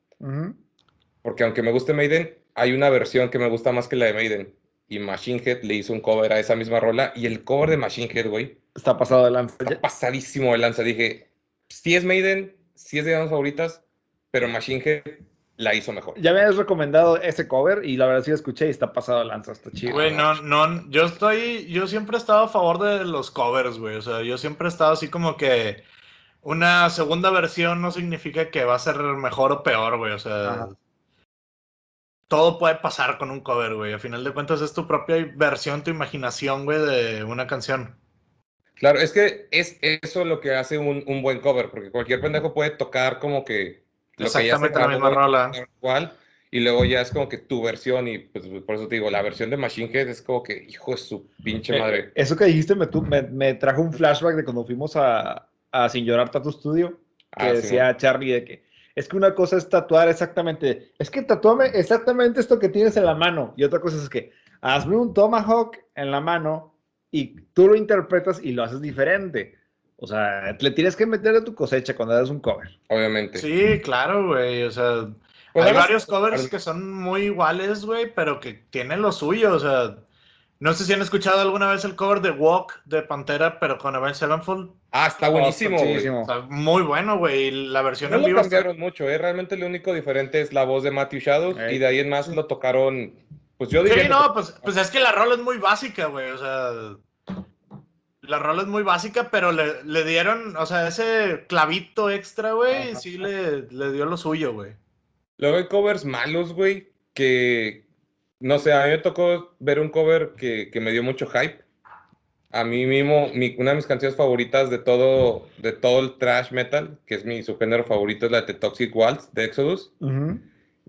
porque aunque me guste Maiden, hay una versión que me gusta más que la de Maiden. Y Machine Head le hizo un cover a esa misma rola. Y el cover de Machine Head, güey, Está pasado de lanza. está pasadísimo de lanza. Dije, sí es Maiden, sí es de mis favoritas, pero Machine Head la hizo mejor. Ya me has recomendado ese cover y la verdad sí lo escuché y está pasado de lanza, está chido. Güey, no, no, yo estoy, yo siempre he estado a favor de los covers, güey. O sea, yo siempre he estado así como que una segunda versión no significa que va a ser mejor o peor, güey. O sea, Ajá. Todo puede pasar con un cover, güey. A final de cuentas es tu propia versión, tu imaginación, güey, de una canción. Claro, es que es eso lo que hace un, un buen cover, porque cualquier pendejo puede tocar como que lo que ya se Exactamente la misma rola. cual, y luego ya es como que tu versión, y pues por eso te digo, la versión de Machine Head es como que, hijo de su pinche Eh, madre. Eso que dijiste me, tu- me, me trajo un flashback de cuando fuimos a, a Sin Llorar Tattoo Studio, que Ah, sí, decía Charlie de que es que una cosa es tatuar exactamente, es que tatúame exactamente esto que tienes en la mano, y otra cosa es que hazme un tomahawk en la mano y tú lo interpretas y lo haces diferente. O sea, le tienes que meter de tu cosecha cuando haces un cover. obviamente. Sí, claro, güey. O sea, Pues hay varios covers que son muy iguales, güey, pero que tienen lo suyo. O sea, no sé si han escuchado alguna vez el cover de Walk de Pantera, pero con Avenged Sevenfold. Ah, está buenísimo, güey. Sea, muy bueno, güey. y La versión No en lo vivo está- cambiaron mucho, ¿eh? Realmente lo único diferente es la voz de Matthew Shadows, y de ahí en más lo tocaron, pues yo diría... Sí, no, pues, pues es que la rola es muy básica, güey. O sea, la rola es muy básica, pero le, le dieron, o sea, ese clavito extra, güey, sí le, le dio lo suyo, güey. Luego hay covers malos, güey, que no sé, a mí me tocó ver un cover que, que me dio mucho hype. A mí mismo, mi- una de mis canciones favoritas de todo, de todo el thrash metal, que es mi subgénero favorito, es la de The Toxic Waltz de Exodus.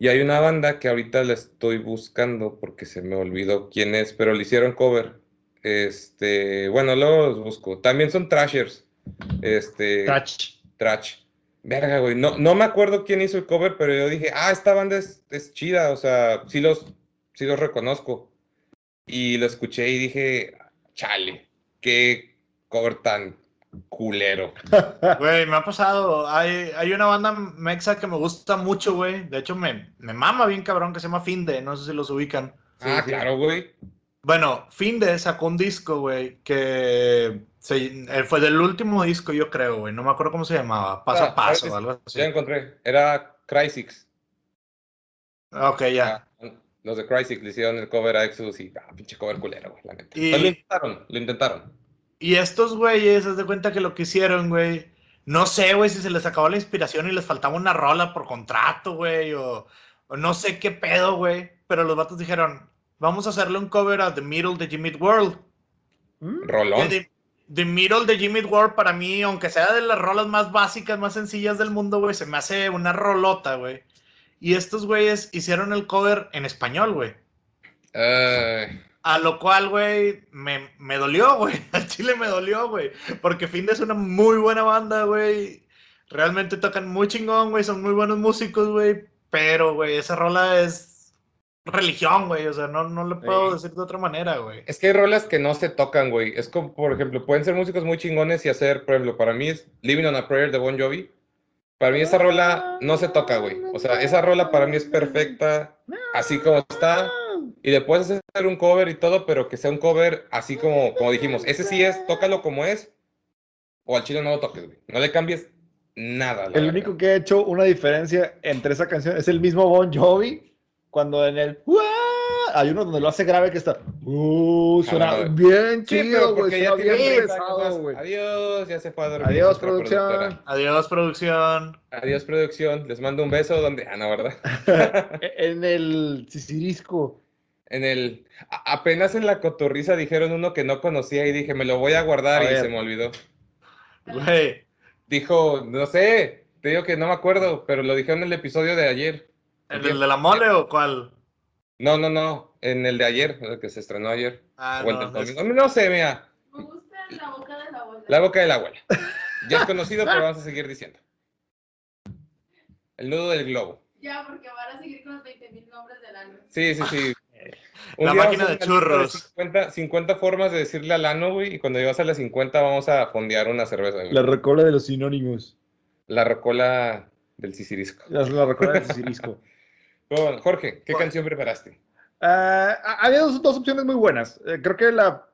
Y hay una banda que ahorita la estoy buscando porque se me olvidó quién es, pero le hicieron cover. Este, bueno, luego los busco. También son trashers. Este, Touch. Trash. Verga, güey. No, no me acuerdo quién hizo el cover, pero yo dije, ah, esta banda es, es chida. O sea, sí los, sí los reconozco. Y lo escuché y dije, chale, qué cover tan culero. Güey, me ha pasado. Hay, hay una banda mexa que me gusta mucho, güey. De hecho, me, me mama bien cabrón que se llama Finde. No sé si los ubican. ah, sí. claro, güey. Bueno, Finde sacó un disco, güey, que se- eh, fue del último disco, yo creo, güey. No me acuerdo cómo se llamaba. Paso Ah, a paso, ahora algo así. Ya encontré. Era Crysix. Ok, ya. Ah, los de Crysix le hicieron el cover a Exodus y, ah, pinche cover culero, güey, la neta. Y- Pues lo intentaron, lo intentaron. Y estos güeyes, haz de cuenta que lo que hicieron, güey. No sé, güey, si se les acabó la inspiración y les faltaba una rola por contrato, güey, o, o no sé qué pedo, güey. Pero los vatos dijeron, vamos a hacerle un cover a The Middle de Jimmy World. ¿Mm? Rolón. The, The Middle de Jimmy World para mí, aunque sea de las rolas más básicas, más sencillas del mundo, güey, se me hace una rolota, güey. Y estos güeyes hicieron el cover en español, güey. A lo cual, güey, me, me dolió, güey. Al chile me dolió, güey. Porque Finde es una muy buena banda, güey. Realmente tocan muy chingón, güey. Son muy buenos músicos, güey. Pero, güey, esa rola es religión, güey. O sea, no, no le puedo Sí. decir de otra manera, güey. Es que hay rolas que no se tocan, güey. Es como, por ejemplo, pueden ser músicos muy chingones y hacer, por ejemplo, para mí es Living on a Prayer de Bon Jovi. Para mí esa rola no se toca, güey. O sea, esa rola para mí es perfecta, así como está. Y le puedes hacer un cover y todo, pero que sea un cover así como, como dijimos. Ese sí es, tócalo como es, o al chile no lo toques, güey. No le cambies nada. El verdad. único que ha hecho una diferencia entre esa canción es el mismo Bon Jovi, cuando en el "Uah", hay uno donde lo hace grave que está uh, suena Ah, bien chido, güey, porque ya suena tiene bien 30 años más. pesado, güey. Adiós, ya se fue a dormir. Adiós, producción. productora. Adiós, producción. Adiós, producción. Les mando un beso donde. Ah, no, ¿verdad? En el Sisirisco. En el. a- apenas en la cotorriza dijeron uno que no conocía y dije, me lo voy a guardar A y ver. se me olvidó. Güey. Dijo, no sé, te digo que no me acuerdo, pero lo dijeron en el episodio de ayer. ¿El del de la mole o cuál? No, no, no, en el de ayer, el que se estrenó ayer. Ah, o no, es- sé, mira, Me gusta la boca de la abuela. la boca de la abuela. Ya es conocido, pero vamos a seguir diciendo. El nudo del globo. Ya, porque van a seguir con los 20.000 nombres del año. Sí, sí, sí. La máquina de churros. 50, 50 formas de decirle al ano, güey, y cuando llegas a las 50 vamos a fondear una cerveza. güey. La recola de los sinónimos. La rocola del Cicirisco. La, la recola del Sisirisco. Bueno, Jorge, ¿qué canción preparaste? Ah, había dos, dos opciones muy buenas. Eh, creo que la,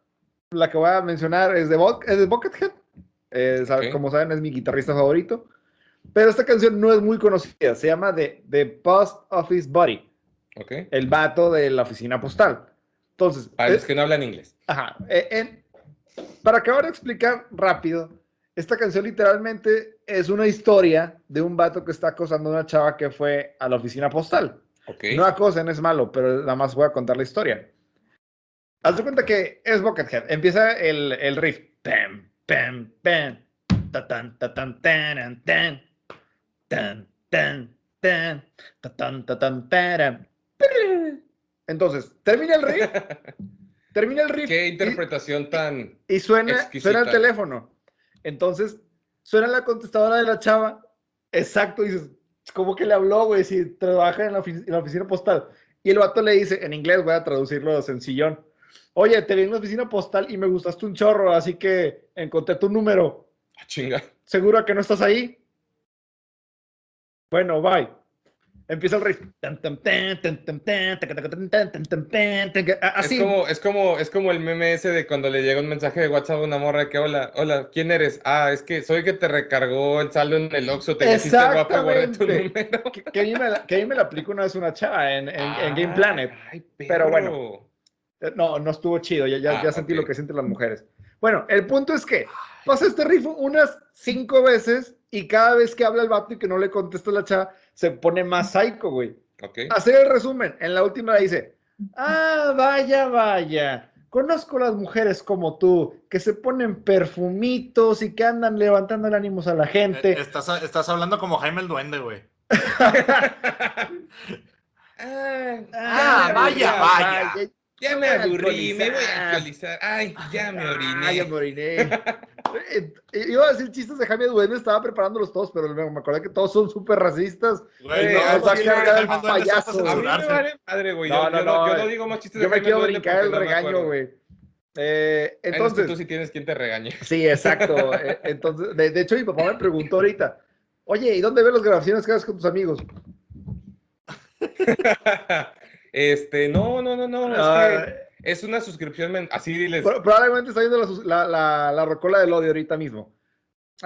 la que voy a mencionar es de, Bo- es de Buckethead. Eh, sabe- Ok. Como saben, es mi guitarrista favorito. Pero esta canción no es muy conocida. Se llama The, The Post Office Buddy, ¿Ok? el vato de la oficina postal. Entonces, Para eh, los que no hablan inglés. Ajá. eh, en- para acabar de explicar rápido, esta canción literalmente es una historia de un vato que está acosando a una chava que fue a la oficina postal. ¿Ok? No acosen, es malo, pero nada más voy a contar la historia. Haz de cuenta que es Buckethead. Empieza el, el riff. Pam, pam, pam. Ta tan, ta tan, tan. Tan, tan, tan. Ta tan, ta tan. Entonces, termina el riff. Termina el riff. ¿Qué y- interpretación tan... y suena, Exquisita. suena el teléfono. Entonces, suena la contestadora de la chava. Exacto, dices, ¿cómo que le habló, güey? Si trabaja en la, ofi- en la oficina postal. Y el vato le dice, en inglés, voy a traducirlo sencillón. Oye, te vi en la oficina postal y me gustaste un chorro, así que encontré tu número. Ah, chinga. ¿Seguro que no estás ahí? Bueno, bye. Empieza el riff. Así. Es como, es como, es como el meme ese de cuando le llega un mensaje de WhatsApp a una morra que hola, hola, ¿quién eres? Ah, es que soy que te recargó el saldo en el Oxxo, te hiciste guapo, guardé tu número. que, que a mí me la, que me la aplicó una vez una chava en, en, en Game Planet. Ay, Pero bueno. Eh, No, no estuvo chido, ya, ya, Ah, ya sentí ok. lo que sienten las mujeres. Bueno, el punto es que pasa este riff unas cinco veces y cada vez que habla el vato y que no le contesta la chava, se pone más psycho, güey. Ok. Hacer el resumen, en la última le dice, ah, vaya, vaya, conozco las mujeres como tú, que se ponen perfumitos y que andan levantando el ánimos a la Eh, gente. Estás, estás hablando como Jaime el Duende, güey. Ah, vaya, vaya. Ya me aburrí, me voy a actualizar. Ay, ya me oriné. Ah, ya me oriné. Eh, eh, Iba a decir chistes de Jaime Duende, estaba preparándolos todos, pero me me acordé que todos son súper racistas. Güey, Eh, no, payaso. está para A mí me censurarse. vale madre, güey. No, yo, no, yo no, yo eh, no digo más chistes Yo de me Jaime quiero Duende brincar el me regaño, güey. Eh, entonces, tú sí tienes quien te regañe. sí, exacto. eh, entonces, de, de hecho, mi papá me preguntó ahorita, oye, ¿y dónde ves las grabaciones que haces con tus amigos? este, no, no, no, no. Ah, Es que es una suscripción. Así diles. pro- probablemente está viendo la, la, la, la rocola del odio ahorita mismo.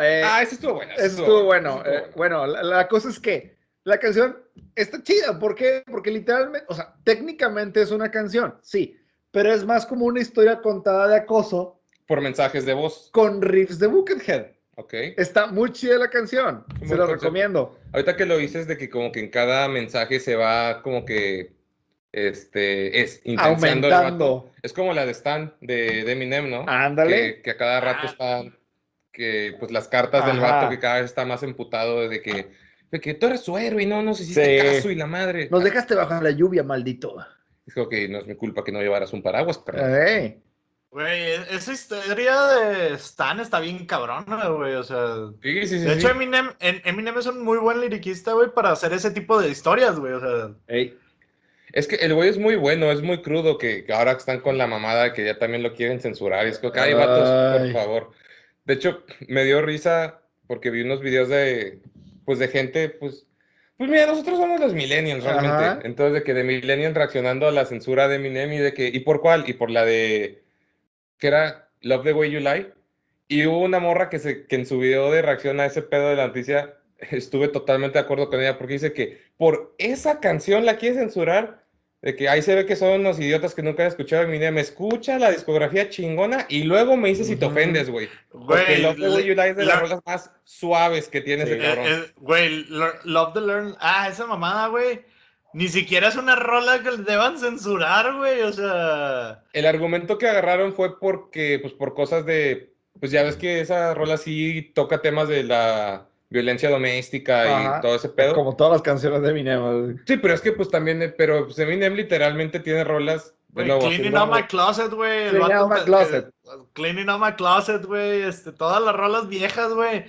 Eh, Ah, ese estuvo bueno. Eso estuvo bueno. ese eh, estuvo bueno, la, la cosa es que la canción está chida. ¿Por qué? Porque literalmente, o sea, técnicamente es una canción, sí, pero es más como una historia contada de acoso Por mensajes de voz. con riffs de Buckethead. Ok. Está muy chida la canción. Muy Se concepto. recomiendo. Ahorita que lo dices de que como que en cada mensaje se va como que este es intensiando el vato. Aumentando. Es como la de Stan de, de Eminem, ¿no? Ándale. Que, que a cada rato Ah. están que pues las cartas del vato que cada vez está más emputado de que de que tú eres su héroe y no nos hiciste Sí. caso y la madre. Nos dejaste bajo la lluvia, maldito. Es como que no es mi culpa que no llevaras un paraguas, carnal. Ey. Güey, e- esa historia de Stan está bien cabrona, güey. O sea, Sí, sí, sí. de sí. hecho, Eminem, en- Eminem es un muy buen liriquista, güey, para hacer ese tipo de historias, güey. O sea, Ey. Es que el güey es muy bueno, es muy crudo, que, que ahora están con la mamada que ya también lo quieren censurar. Y es que, ay, vatos, por favor. De hecho, me dio risa porque vi unos videos de, pues, de gente, pues, pues mira, nosotros somos los millennials realmente. Ajá. Entonces, de que de millennials reaccionando a la censura de Eminem y de que, ¿y por cuál? Y por la de, que era Love the Way You Lie. Y hubo una morra que, se, que en su video de reacción a ese pedo de la noticia estuve totalmente de acuerdo con ella porque dice que por esa canción la quiere censurar, de que ahí se ve que son unos idiotas que nunca han escuchado Eminem, escucha la discografía chingona y luego me dices si te ofendes, güey. Porque. Love the Way You Lie es de la- las rolas más suaves que tiene Sí. ese cabrón. Güey, Lo- Love the Learn. Ah, esa mamada, güey. Ni siquiera es una rola que deban censurar, güey. O sea. El argumento que agarraron fue porque, pues por cosas de, pues ya ves que esa rola sí toca temas de la violencia doméstica Ajá. y todo ese pedo. Como todas las canciones de Eminem. Sí, pero es que pues también, eh, pero pues, Eminem literalmente tiene rolas de cleaning out my closet, güey. Cleaning out my closet. que- Cleaning out my closet, güey. Este, todas las rolas viejas, güey.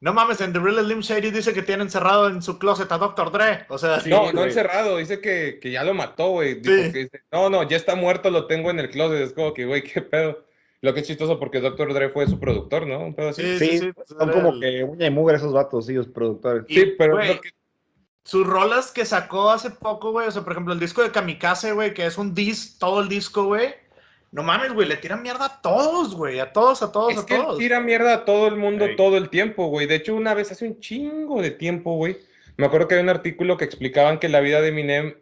No mames, en The Real Slim Shady dice que tiene encerrado en su closet a Dr. Dre. O sea, Sí, no, no encerrado, dice que, que ya lo mató, güey. Sí. que dice, no, no, ya está muerto, lo tengo en el closet. Es como que, güey, qué pedo. Lo que es chistoso porque Dr. Dre fue su productor, ¿no? Un pedo así. Sí, Sí, sí, sí, son como el- que uña y mugre esos vatos, sí, los productores. Y, Sí, pero que- sus rolas que sacó hace poco, güey. O sea, por ejemplo, el disco de Kamikaze, güey, que es un dis, todo el disco, güey. no mames, güey, le tiran mierda a todos, güey, a todos, a todos, Es a que él todos. tira mierda a todo el mundo todo el tiempo, güey. De hecho, una vez hace un chingo de tiempo, güey. Me acuerdo que había un artículo que explicaban que la vida de Eminem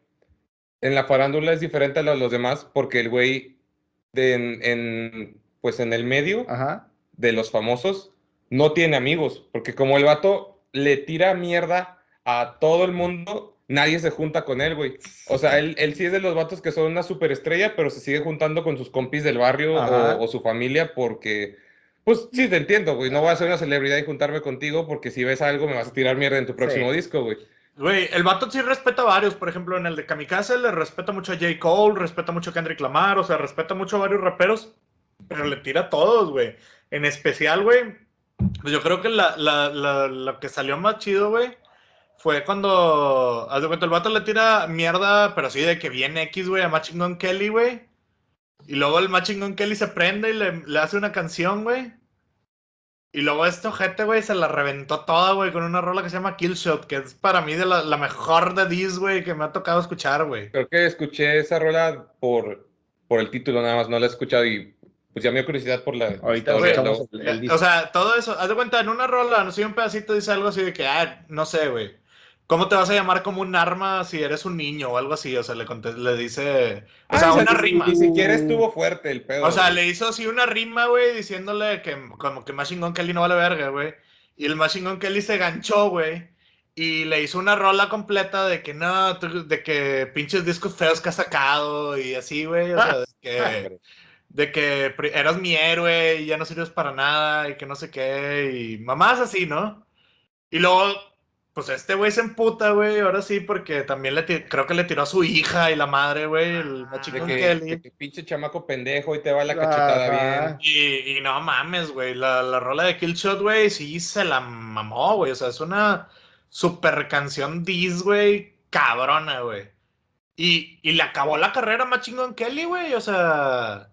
en la farándula es diferente a la de los demás porque el güey de en, en, pues en el medio Ajá. de los famosos no tiene amigos, porque como el vato le tira mierda a todo el mundo, nadie se junta con él, güey. O sea, él, él sí es de los vatos que son una superestrella, pero se sigue juntando con sus compis del barrio o, o su familia porque, pues sí, te entiendo, güey. No voy a ser una celebridad y juntarme contigo porque si ves algo me vas a tirar mierda en tu próximo Sí. disco, güey. Güey, el vato sí respeta a varios. Por ejemplo, en el de Kamikaze le respeta mucho a J. Cole, respeta mucho a Kendrick Lamar, o sea, respeta mucho a varios raperos, pero le tira a todos, güey. En especial, güey, pues yo creo que la, la, la- lo que salió más chido, güey, fue cuando, haz de cuenta, el vato le tira mierda, pero sí de que viene X, güey, a Machine Gun Kelly, güey. Y luego el Machine Gun Kelly se prende y le, le hace una canción, güey. Y luego este ojete, güey, se la reventó toda, güey, con una rola que se llama Killshot, que es para mí de la, la mejor de Diz, güey, que me ha tocado escuchar, güey. Creo que escuché esa rola por, por el título nada más, no la he escuchado y pues ya me dio curiosidad por la Ahorita el, el disco. O sea, todo eso, haz de cuenta, en una rola, no sé, un pedacito dice algo así de que, ah, no sé, güey. ¿Cómo te vas a llamar como un arma si eres un niño o algo así? O sea, le, conte- le dice, o Ah, sea, o sea, una ni- rima. Ni siquiera estuvo fuerte el pedo. O sea, güey. le hizo así una rima, güey, diciéndole que como que Machine Gun Kelly no vale verga, güey. Y el Machine Gun Kelly se ganchó, güey. Y le hizo una rola completa de que no, tú- de que pinches discos feos que has sacado y así, güey. O sea, de que. De que eras mi héroe y ya no sirves para nada y que no sé qué. Y mamás así, ¿no? Y luego, pues este güey se emputa, güey, ahora sí, porque también le creo que le tiró a su hija y la madre, güey, el De Gun que, Kelly. de que pinche chamaco pendejo y te va la cachetada Ajá. bien. Y, y no mames, güey. La, la rola de Killshot, güey, sí se la mamó, güey. O sea, es una super canción Diz, güey. Cabrona, güey. Y, y le acabó la carrera más chingón Kelly, güey. O sea,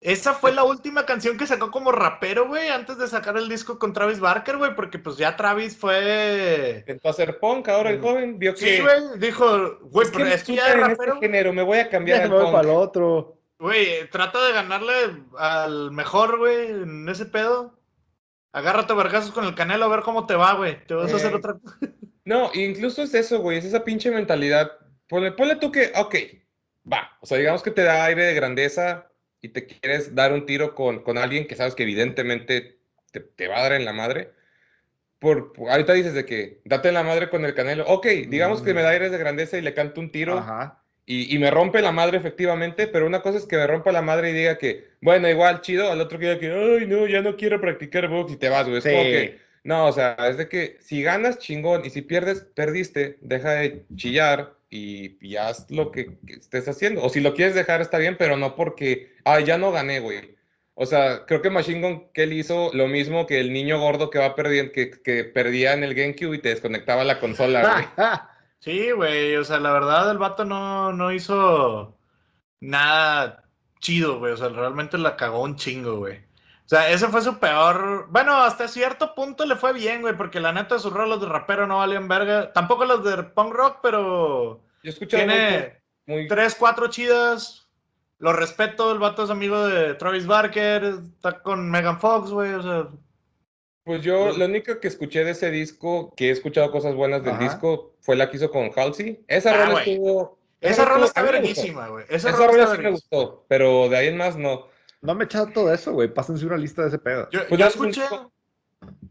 esa fue la última canción que sacó como rapero, güey, antes de sacar el disco con Travis Barker, güey. Porque pues ya Travis fue. Intentó hacer punk ahora el joven, vio que... Sí, güey. Dijo, güey, pero es que ya es este rapero. género, me voy a cambiar al punk. para el otro. Güey, trata de ganarle al mejor, güey, en ese pedo. Agárrate a vergazos con el canelo a ver cómo te va, güey. Te vas a hacer Eh. otra No, incluso es eso, güey, es esa pinche mentalidad. Ponle, ponle tú que, ok, va, o sea, digamos que te da aire de grandeza y te quieres dar un tiro con, con alguien que sabes que evidentemente te, te va a dar en la madre. Por, ahorita dices de que date en la madre con el canelo. Ok, digamos que Mm. me da aires de grandeza y le canto un tiro Ajá. y, y me rompe la madre efectivamente, pero una cosa es que me rompa la madre y diga que, bueno, igual chido, al otro que diga que, ay, no, ya no quiero practicar box y te vas, güey. Sí. que, no, o sea, es de que si ganas, chingón, y si pierdes, perdiste, deja de chillar y, y haz lo que, que estés haciendo. O si lo quieres dejar, está bien, pero no porque, ay, ya no gané, güey. O sea, creo que Machine Gun Kelly hizo lo mismo que el niño gordo que va perdiendo, que, que perdía en el GameCube y te desconectaba la consola, güey. Sí, güey. O sea, la verdad, el vato no, no hizo nada chido, güey. O sea, realmente la cagó un chingo, güey. O sea, ese fue su peor. Bueno, hasta cierto punto le fue bien, güey, porque la neta sus rolos de rapero no valían verga. Tampoco los de punk rock, pero Yo he escuchado tiene muy, muy- tres, cuatro chidas. Lo respeto, el vato es amigo de Travis Barker, está con Megan Fox, güey, o sea, Pues yo, lo único que escuché de ese disco, que he escuchado cosas buenas del Ajá. disco, fue la que hizo con Halsey. Esa Ah, rola estuvo. esa rola estuvo- está verguísima, güey. Esa, Esa rola, rola sí me gustó, pero de ahí en más no. No me echado todo eso, güey. Pásense una lista de ese pedo. Yo, Pues yo escuché,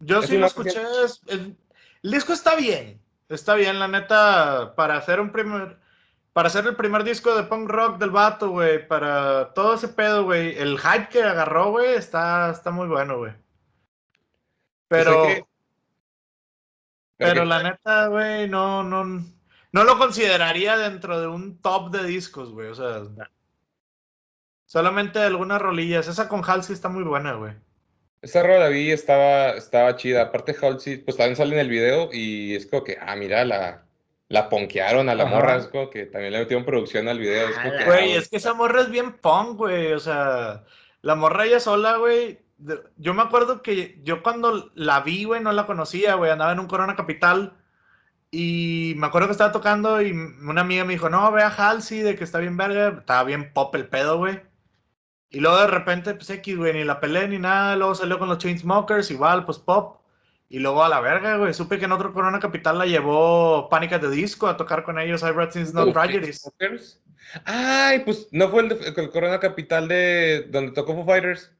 yo es sí lo escuché, es- el, el disco está bien, está bien, la neta, para hacer un primer, para hacer el primer disco de punk rock del vato, güey, para todo ese pedo, güey, el hype que agarró, güey, está, está muy bueno, güey. Pues Pero... que- Pero la neta, güey, no, no, no lo consideraría dentro de un top de discos, güey. O sea, solamente algunas rolillas. Esa con Halsey está muy buena, güey. Esa rola la vi, estaba, estaba chida. Aparte, Halsey, pues también sale en el video y es como que, ah, mira, la, la ponquearon a la Ajá. morra. Es como que también le metieron producción al video. Es como que, ah, Güey, es que esa morra es bien punk, güey. O sea, la morra ella sola, güey. Yo me acuerdo que yo cuando la vi, güey, no la conocía, güey. Andaba en un Corona Capital. Y me acuerdo que estaba tocando y una amiga me dijo, no, ve a Halsey, de que está bien verga. Estaba bien pop el pedo, güey. Y luego de repente, pues X, güey, ni la peleé ni nada. Luego salió con los Chainsmokers, igual, pues pop. Y luego a la verga, güey. Supe que en otro Corona Capital la llevó Pánica de Disco a tocar con ellos. I Read Since No Uf, Tragedies. Ay, pues no fue el, de- el Corona Capital de donde tocó Foo Fighters.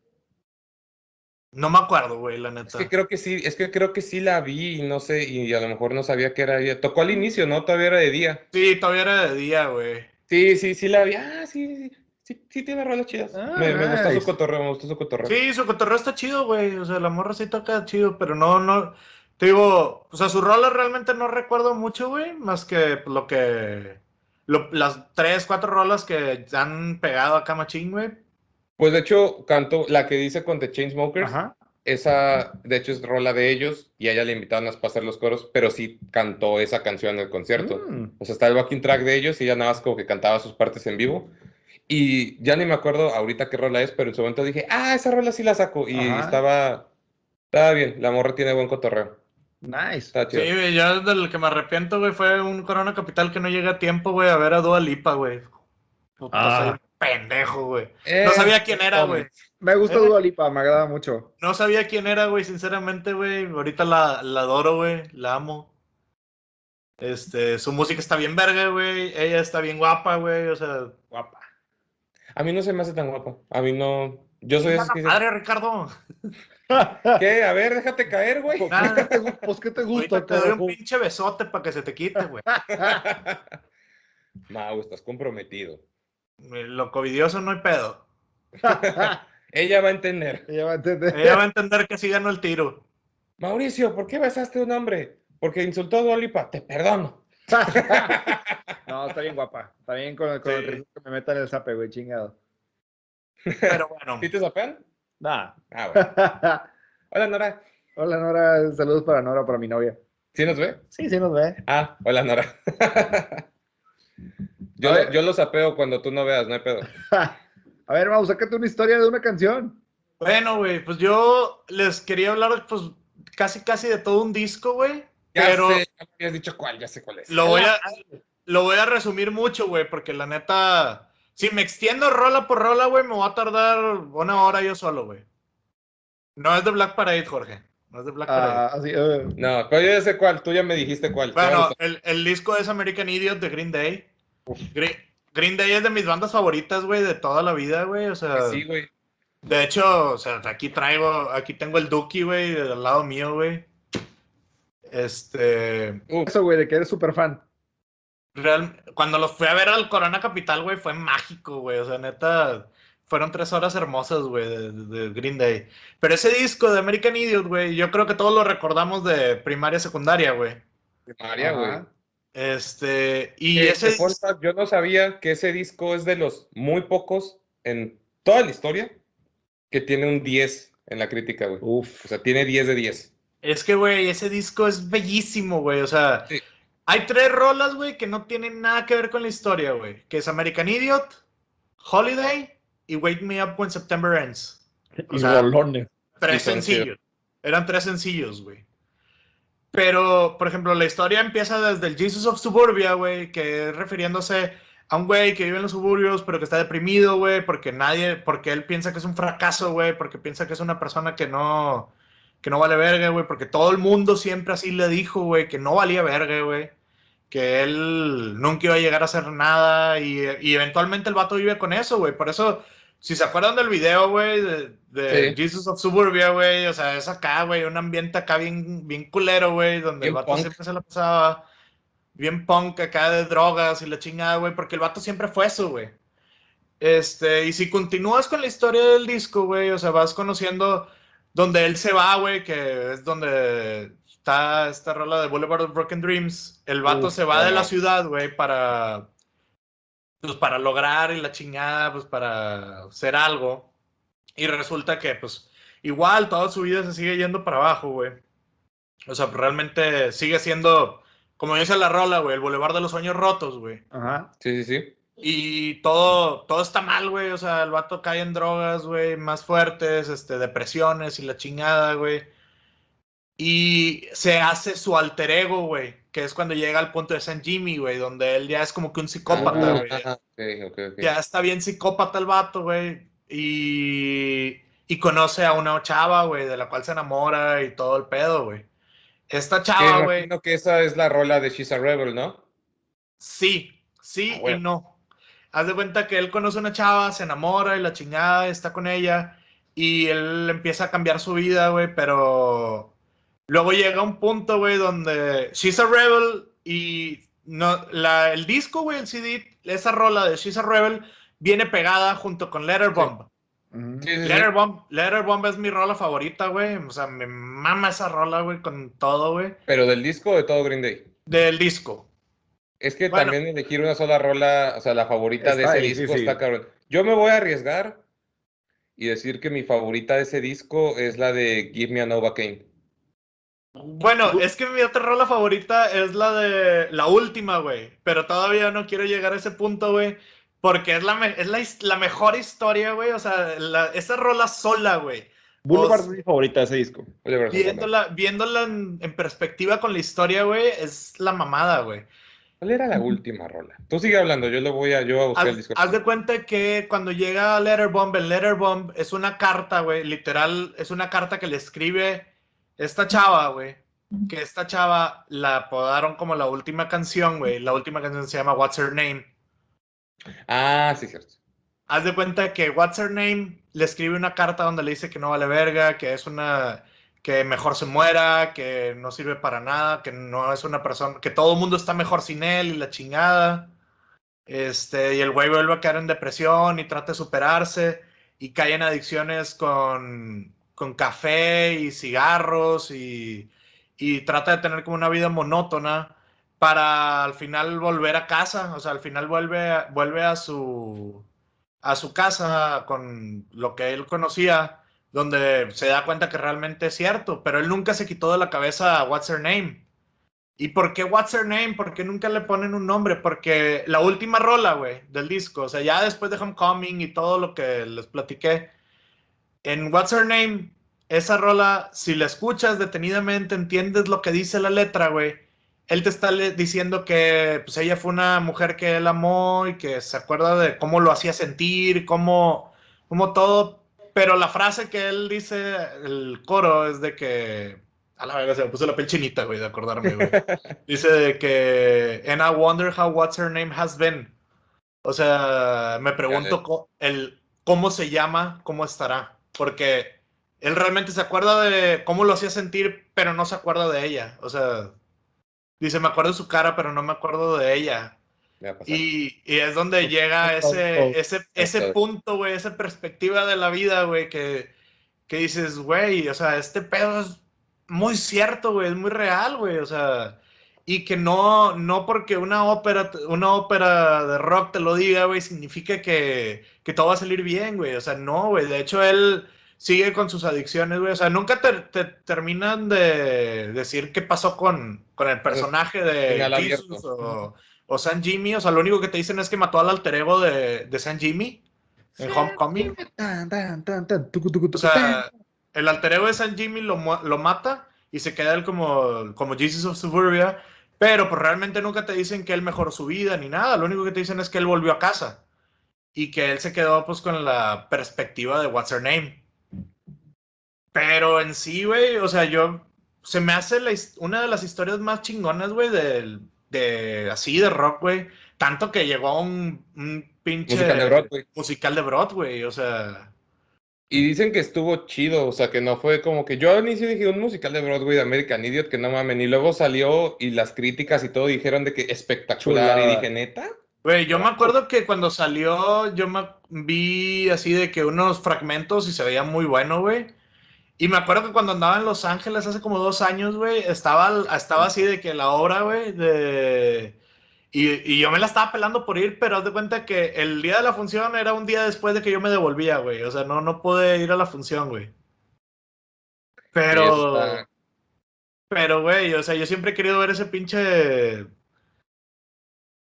No me acuerdo, güey, la Es neta. que creo que sí, es que creo que sí la vi y no sé, y a lo mejor no sabía que era ella. Tocó al inicio, ¿no? Todavía era de día. Sí, todavía era de día, güey. Sí, sí, sí la vi. Ah, sí, sí, sí, sí tiene rolas chidas. Ah, me, nice. su cotorreo, me gustó su cotorreo. Sí, su cotorreo está chido, güey. O sea, la morra sí toca chido, pero no, no. Te digo, o sea, su rola realmente no recuerdo mucho, güey. Más que lo que. lo- las tres, cuatro rolas que han pegado acá machín, güey. Pues de hecho, cantó la que dice con The Chainsmokers. Ajá. Esa, de hecho, es rola de ellos y a ella le invitaron a pasar los coros, pero sí cantó esa canción en el concierto. Mm. O sea, está el backing track de ellos y ella nada más como que cantaba sus partes en vivo. Y ya ni me acuerdo ahorita qué rola es, pero en su momento dije, ah, esa rola sí la saco. Y Ajá. estaba, estaba bien, la morra tiene buen cotorreo. Nice. Está Sí, chido. güey, yo del que me arrepiento, güey, fue un Corona Capital que no llega a tiempo, güey, a ver a Dua Lipa, güey. Puta, Ah. soy pendejo, güey. Eh, No sabía quién era, güey. Me gusta Eh. Dua Lipa, me agrada mucho. No sabía quién era, güey, sinceramente, güey. Ahorita la, la adoro, güey. La amo. Este, su música está bien verga, güey. Ella está bien guapa, güey. O sea, guapa. A mí no se me hace tan guapa. A mí no. Yo soy esos que dicen, Madre, Ricardo. ¿qué? A ver, déjate caer, güey. Ah, ¿Qué te gu- Pues, ¿qué te gusta? ahorita te doy un carajo? pinche besote para que se te quite, güey. No, estás comprometido. Lo covidioso no hay pedo. Ella va a entender. Ella va a entender. Ella va a entender que sí ganó el tiro. Mauricio, ¿por qué besaste a un hombre? Porque insultó a Dua Lipa. Te perdono. No, está bien guapa. Está bien con, con el riesgo que me metan el zape, güey, chingado. Pero bueno. ¿Sí te sapean? Nah. Ah, bueno. Hola, Nora. Hola, Nora. Saludos para Nora, para mi novia. ¿Sí nos ve? Sí, sí nos ve. Ah, hola, Nora. yo, yo lo sapeo cuando tú no veas, no hay pedo. A ver, vamos, sácate una historia de una canción. Bueno, güey, pues yo les quería hablar, pues, casi, casi de todo un disco, güey. Ya Pero sé, ya me habías dicho cuál, ya sé cuál es. lo voy a, lo voy a resumir mucho, güey, porque la neta, si me extiendo rola por rola, güey, me voy a tardar una hora yo solo, güey. No es de Black Parade, Jorge. No es de Black Parade. Ah, así, eh, No, pero yo ya sé cuál, tú ya me dijiste cuál. Bueno, el, el disco es American Idiot de Green Day. Green, Green Day es de mis bandas favoritas, güey, de toda la vida, güey. O sea, Sí, güey. de hecho, o sea, aquí traigo, aquí tengo el Dookie, güey, al lado mío, güey. Este, Uf, eso, güey, de que eres súper fan. real, cuando los fui a ver al Corona Capital, güey, fue mágico, güey. O sea, neta, fueron tres horas hermosas, güey, de, de Green Day. Pero ese disco de American Idiot, güey, yo creo que todos lo recordamos de primaria, secundaria, güey. María, güey. Este, y Eh, ese yo no sabía que ese disco es de los muy pocos en toda la historia que tiene un 10 en la crítica, güey. Uf. O sea, tiene 10 de 10. Es que, güey, ese disco es bellísimo, güey. O sea, Sí. hay tres rolas, güey, que no tienen nada que ver con la historia, güey. Que es American Idiot, Holiday y Wake Me Up When September Ends. O Y sea, bolones. Tres Sí, sencillos. Eran tres sencillos, güey. Pero, por ejemplo, la historia empieza desde el Jesus of Suburbia, güey, que es refiriéndose a un güey que vive en los suburbios, pero que está deprimido, güey, porque nadie, porque él piensa que es un fracaso, güey, porque piensa que es una persona que no, que no vale verga, güey, porque todo el mundo siempre así le dijo, güey, que no valía verga, güey, que él nunca iba a llegar a hacer nada y, y eventualmente el vato vive con eso, güey, por eso, si se acuerdan del video, güey, de, de Sí. Jesus of Suburbia, güey, o sea, es acá, güey, un ambiente acá bien, bien culero, güey, donde el vato punk. siempre se la pasaba bien punk acá de drogas y la chingada, güey, porque el vato siempre fue eso, güey. Este, y si continúas con la historia del disco, güey, o sea, vas conociendo donde él se va, güey, que es donde está esta rola de Boulevard of Broken Dreams. El vato Uf, se va de la ciudad, güey, para, pues, para lograr y la chingada, pues, para hacer algo. Y resulta que, pues, igual toda su vida se sigue yendo para abajo, güey. O sea, realmente sigue siendo, como dice la rola, güey, el Boulevard de los Sueños Rotos, güey. Ajá. Sí, sí, sí. Y todo, todo está mal, güey. O sea, el vato cae en drogas, güey, más fuertes, este, depresiones y la chingada, güey. Y se hace su alter ego, güey, que es cuando llega al punto de San Jimmy, güey, donde él ya es como que un psicópata, Ah, güey. Ya está bien psicópata el vato, güey. y, y conoce a una chava, güey, de la cual se enamora y todo el pedo, güey. Esta chava, güey, que esa es la rola de She's a Rebel, ¿no? sí, sí Ah, y no. Haz de cuenta que él conoce a una chava, se enamora y la chingada está con ella y él empieza a cambiar su vida, güey, pero luego llega un punto, güey, donde She's a Rebel y no, la, el disco, güey, el CD, esa rola de She's a Rebel viene pegada junto con Letter Bomb. Sí, sí, sí. Letter Bomb, Letter Bomb es mi rola favorita, güey. O sea, me mama esa rola, güey, con todo, güey. Pero del disco o de todo Green Day. Del disco. Es que Bueno. también elegir una sola rola, o sea, la favorita de ese disco sí. está cabrón. Yo me voy a arriesgar y decir que mi favorita de ese disco es la de Give Me a Novocaine. Bueno, es que mi otra rola favorita es la de la última, güey. Pero todavía no quiero llegar a ese punto, güey. Porque es la, me- es la, la mejor historia, güey. O sea, la- esa rola sola, güey. Boulevard es mi favorita de ese disco. Viéndola, viéndola en, en perspectiva con la historia, güey, es la mamada, güey. ¿Cuál era la última rola? Tú sigue hablando, yo lo voy a, yo a buscar el disco. haz de cuenta que cuando llega Letterbomb, el Letterbomb es una carta, güey, literal, es una carta que le escribe esta chava, güey. Que esta chava la apodaron como la última canción, güey. La última canción se llama What's Her Name. Ah, sí, cierto. Haz de cuenta que What's Her Name le escribe una carta donde le dice que no vale verga, que es una. Que mejor se muera, que no sirve para nada, que no es una persona. que todo el mundo está mejor sin él y la chingada. Este, y el güey vuelve a caer en depresión y trata de superarse y cae en adicciones con, con café y cigarros y, y trata de tener como una vida monótona para al final volver a casa, o sea, al final vuelve, vuelve a su a su casa con lo que él conocía, donde se da cuenta que realmente es cierto, pero él nunca se quitó de la cabeza What's Her Name. ¿Y por qué What's Her Name? ¿Por qué nunca le ponen un nombre? Porque la última rola, güey, del disco, o sea, ya después de Homecoming y todo lo que les platiqué, en What's Her Name, esa rola, si la escuchas detenidamente, entiendes lo que dice la letra, güey. Él te está diciendo que pues, ella fue una mujer que él amó y que se acuerda de cómo lo hacía sentir, cómo, cómo todo. Pero la frase que él dice, el coro, es de que. A la verga, se me puso la piel chinita, güey, de acordarme, güey. Dice de que. And I wonder how what's her name has been. O sea, me pregunto el, cómo se llama, cómo estará. Porque él realmente se acuerda de cómo lo hacía sentir, pero no se acuerda de ella. O sea, dice, me acuerdo de su cara, pero no me acuerdo de ella. Y, y es donde llega ese, ese, ese punto, güey, esa perspectiva de la vida, güey, que, que dices, güey, o sea, este pedo es muy cierto, güey, es muy real, güey, o sea, y que no, no porque una ópera, una ópera de rock te lo diga, güey, significa que, que todo va a salir bien, güey, o sea, no, güey, de hecho él sigue con sus adicciones, güey, o sea, nunca te, te terminan de decir qué pasó con, con el personaje de abierto. o, o San Jimmy, o sea, lo único que te dicen es que mató al alter ego de, de San Jimmy en Homecoming. O sea, el alter ego de San Jimmy lo, lo mata y se queda él como, como Jesus of Suburbia, pero pues realmente nunca te dicen que él mejoró su vida ni nada, lo único que te dicen es que él volvió a casa y que él se quedó pues con la perspectiva de What's Her Name. Pero en sí, güey, o sea, yo, se me hace la una de las historias más chingonas, güey, del- de, así de rock, güey. Tanto que llegó a un, un pinche Musical de Broadway. musical de Broadway, o sea... Y dicen que estuvo chido, o sea, que no fue como que yo al inicio dije un musical de Broadway de American Idiot, que no mamen, y luego salió y las críticas y todo dijeron de que espectacular, y Chulada. dije, neta, Güey, yo me acuerdo que cuando salió, yo me vi así de que unos fragmentos y se veía muy bueno, güey. Y me acuerdo que cuando andaba en Los Ángeles hace como dos años, güey, estaba, estaba así de que la obra, güey, de... Y, y yo me la estaba pelando por ir, pero haz de cuenta que el día de la función era un día después de que yo me devolvía, güey. O sea, no, no pude ir a la función, güey. Pero... Pero, güey, o sea, yo siempre he querido ver ese pinche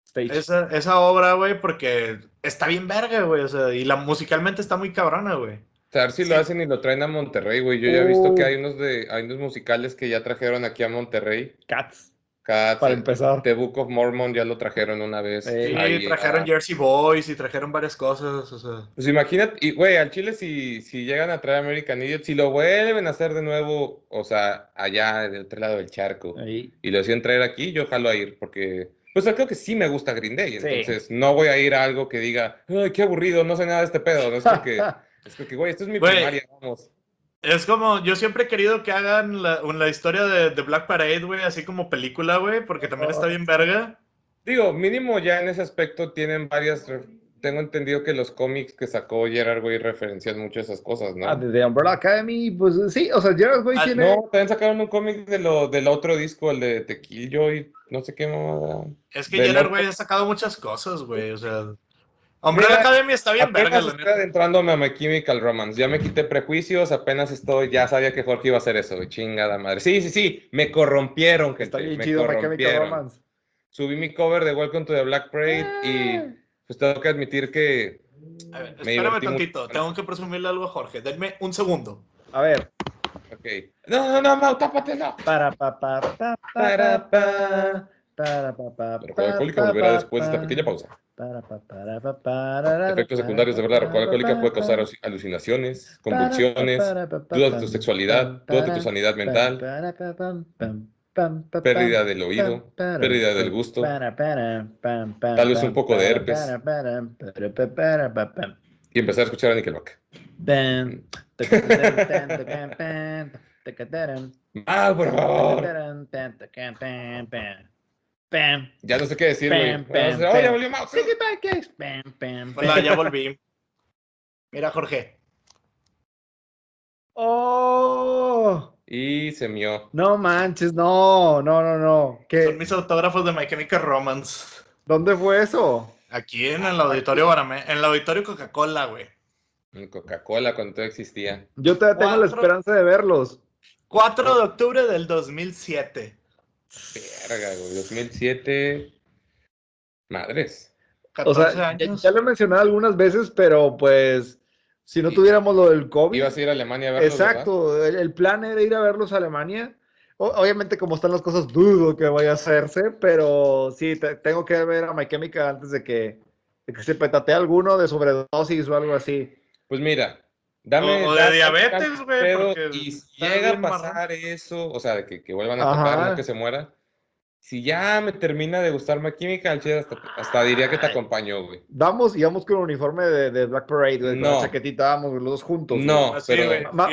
Stage. esa, esa obra, güey, porque está bien verga, güey. O sea, y la musicalmente está muy cabrona, güey. A ver si lo hacen y lo traen a Monterrey, güey. Yo ya he visto Uh. que hay unos de, hay unos musicales que ya trajeron aquí a Monterrey. Cats. Cada Para empezar. The Book of Mormon ya lo trajeron una vez. Sí, Ahí, trajeron ah, Jersey Boys y trajeron varias cosas, o sea. Pues imagínate, y güey, al Chile si, si llegan a traer American Idiot, si lo vuelven a hacer de nuevo, o sea, allá del otro lado del charco, Ahí. y lo deciden traer aquí, yo jalo a ir, porque, pues creo que sí me gusta Green Day, Sí. entonces no voy a ir a algo que diga, ay, qué aburrido, no sé nada de este pedo, no es porque, es porque, güey, esto es mi Güey. primaria, vamos. Es como, yo siempre he querido que hagan la, la historia de, de Black Parade, güey, así como película, güey, porque también está bien verga. Digo, mínimo ya en ese aspecto tienen varias, tengo entendido que los cómics que sacó Gerard, güey, referencian mucho esas cosas, ¿no? Ah, de The Umbrella Academy, pues sí, o sea, Gerard, güey, Ah, tiene. No, también sacaron un cómic de lo, del otro disco, el de Tequillo y no sé qué mamada. Es que Gerard, güey, ha sacado muchas cosas, güey, o sea. Umbrella Mira, Academy está bien verga, Apenas la estoy adentrándome a My Chemical Romance. Ya me quité prejuicios, apenas estoy, ya sabía que Jorge iba a hacer eso, chingada madre. Sí, sí, sí, me corrompieron, Está gente, bien me chido My Chemical corrompieron. Romance. Subí mi cover de Welcome to the Black Parade y Ah. pues tengo que admitir que A ver, Me espérame tantito, mucho. tengo que presumirle algo a Jorge. Denme un segundo. A ver. Ok. No, no, no, Mau, tápate, no. Para, pa, pa, pa, Para, pa. Rocola Alcohólica volverá después de esta pequeña pausa. Efectos secundarios de verdad, la Alcohólica puede causar alucinaciones, convulsiones, dudas de tu sexualidad, dudas de tu sanidad mental, pérdida del oído, pérdida del gusto. Tal vez un poco de herpes. y empezar a escuchar a Nickelback. Ah, por favor. Pam. Ya no sé qué decir, güey. Oye, pam. volvió guys. Pam, pam, Hola, pam. ya volví. Mira, Jorge. ¡Oh! Y se mió. No manches, no, no, no, no. Son mis autógrafos de My Chemical Romance. ¿Dónde fue eso? Aquí en el auditorio Baramé, en el auditorio Coca-Cola, güey. En Coca-Cola cuando todavía existía. Yo todavía tengo la esperanza de verlos. 4 de octubre del 2007. Verga, güey. 2007. Madres. O 14 sea, ya, años. ya lo he mencionado algunas veces, pero pues si no Sí. tuviéramos lo del COVID, Ibas a ir a Alemania a verlos, exacto, el, el plan era ir a verlos a Alemania. O- obviamente como están las cosas, dudo que vaya a hacerse, pero sí, te- tengo que ver a My Chemical antes de que, de que se petatee alguno de sobredosis o algo así. Pues mira, dame. O- o de diabetes, güey, porque Y si llega a marrón. pasar eso, o sea, de que, que vuelvan a Ajá. tocar, no que se muera. Si ya me termina de gustar My Chemical, hasta, hasta diría que te Ay. acompaño, güey. Vamos y vamos con el uniforme de, de Black Parade, güey, con No. la chaquetita, vamos los dos juntos. güey. No, Así, pero. güey. Ma-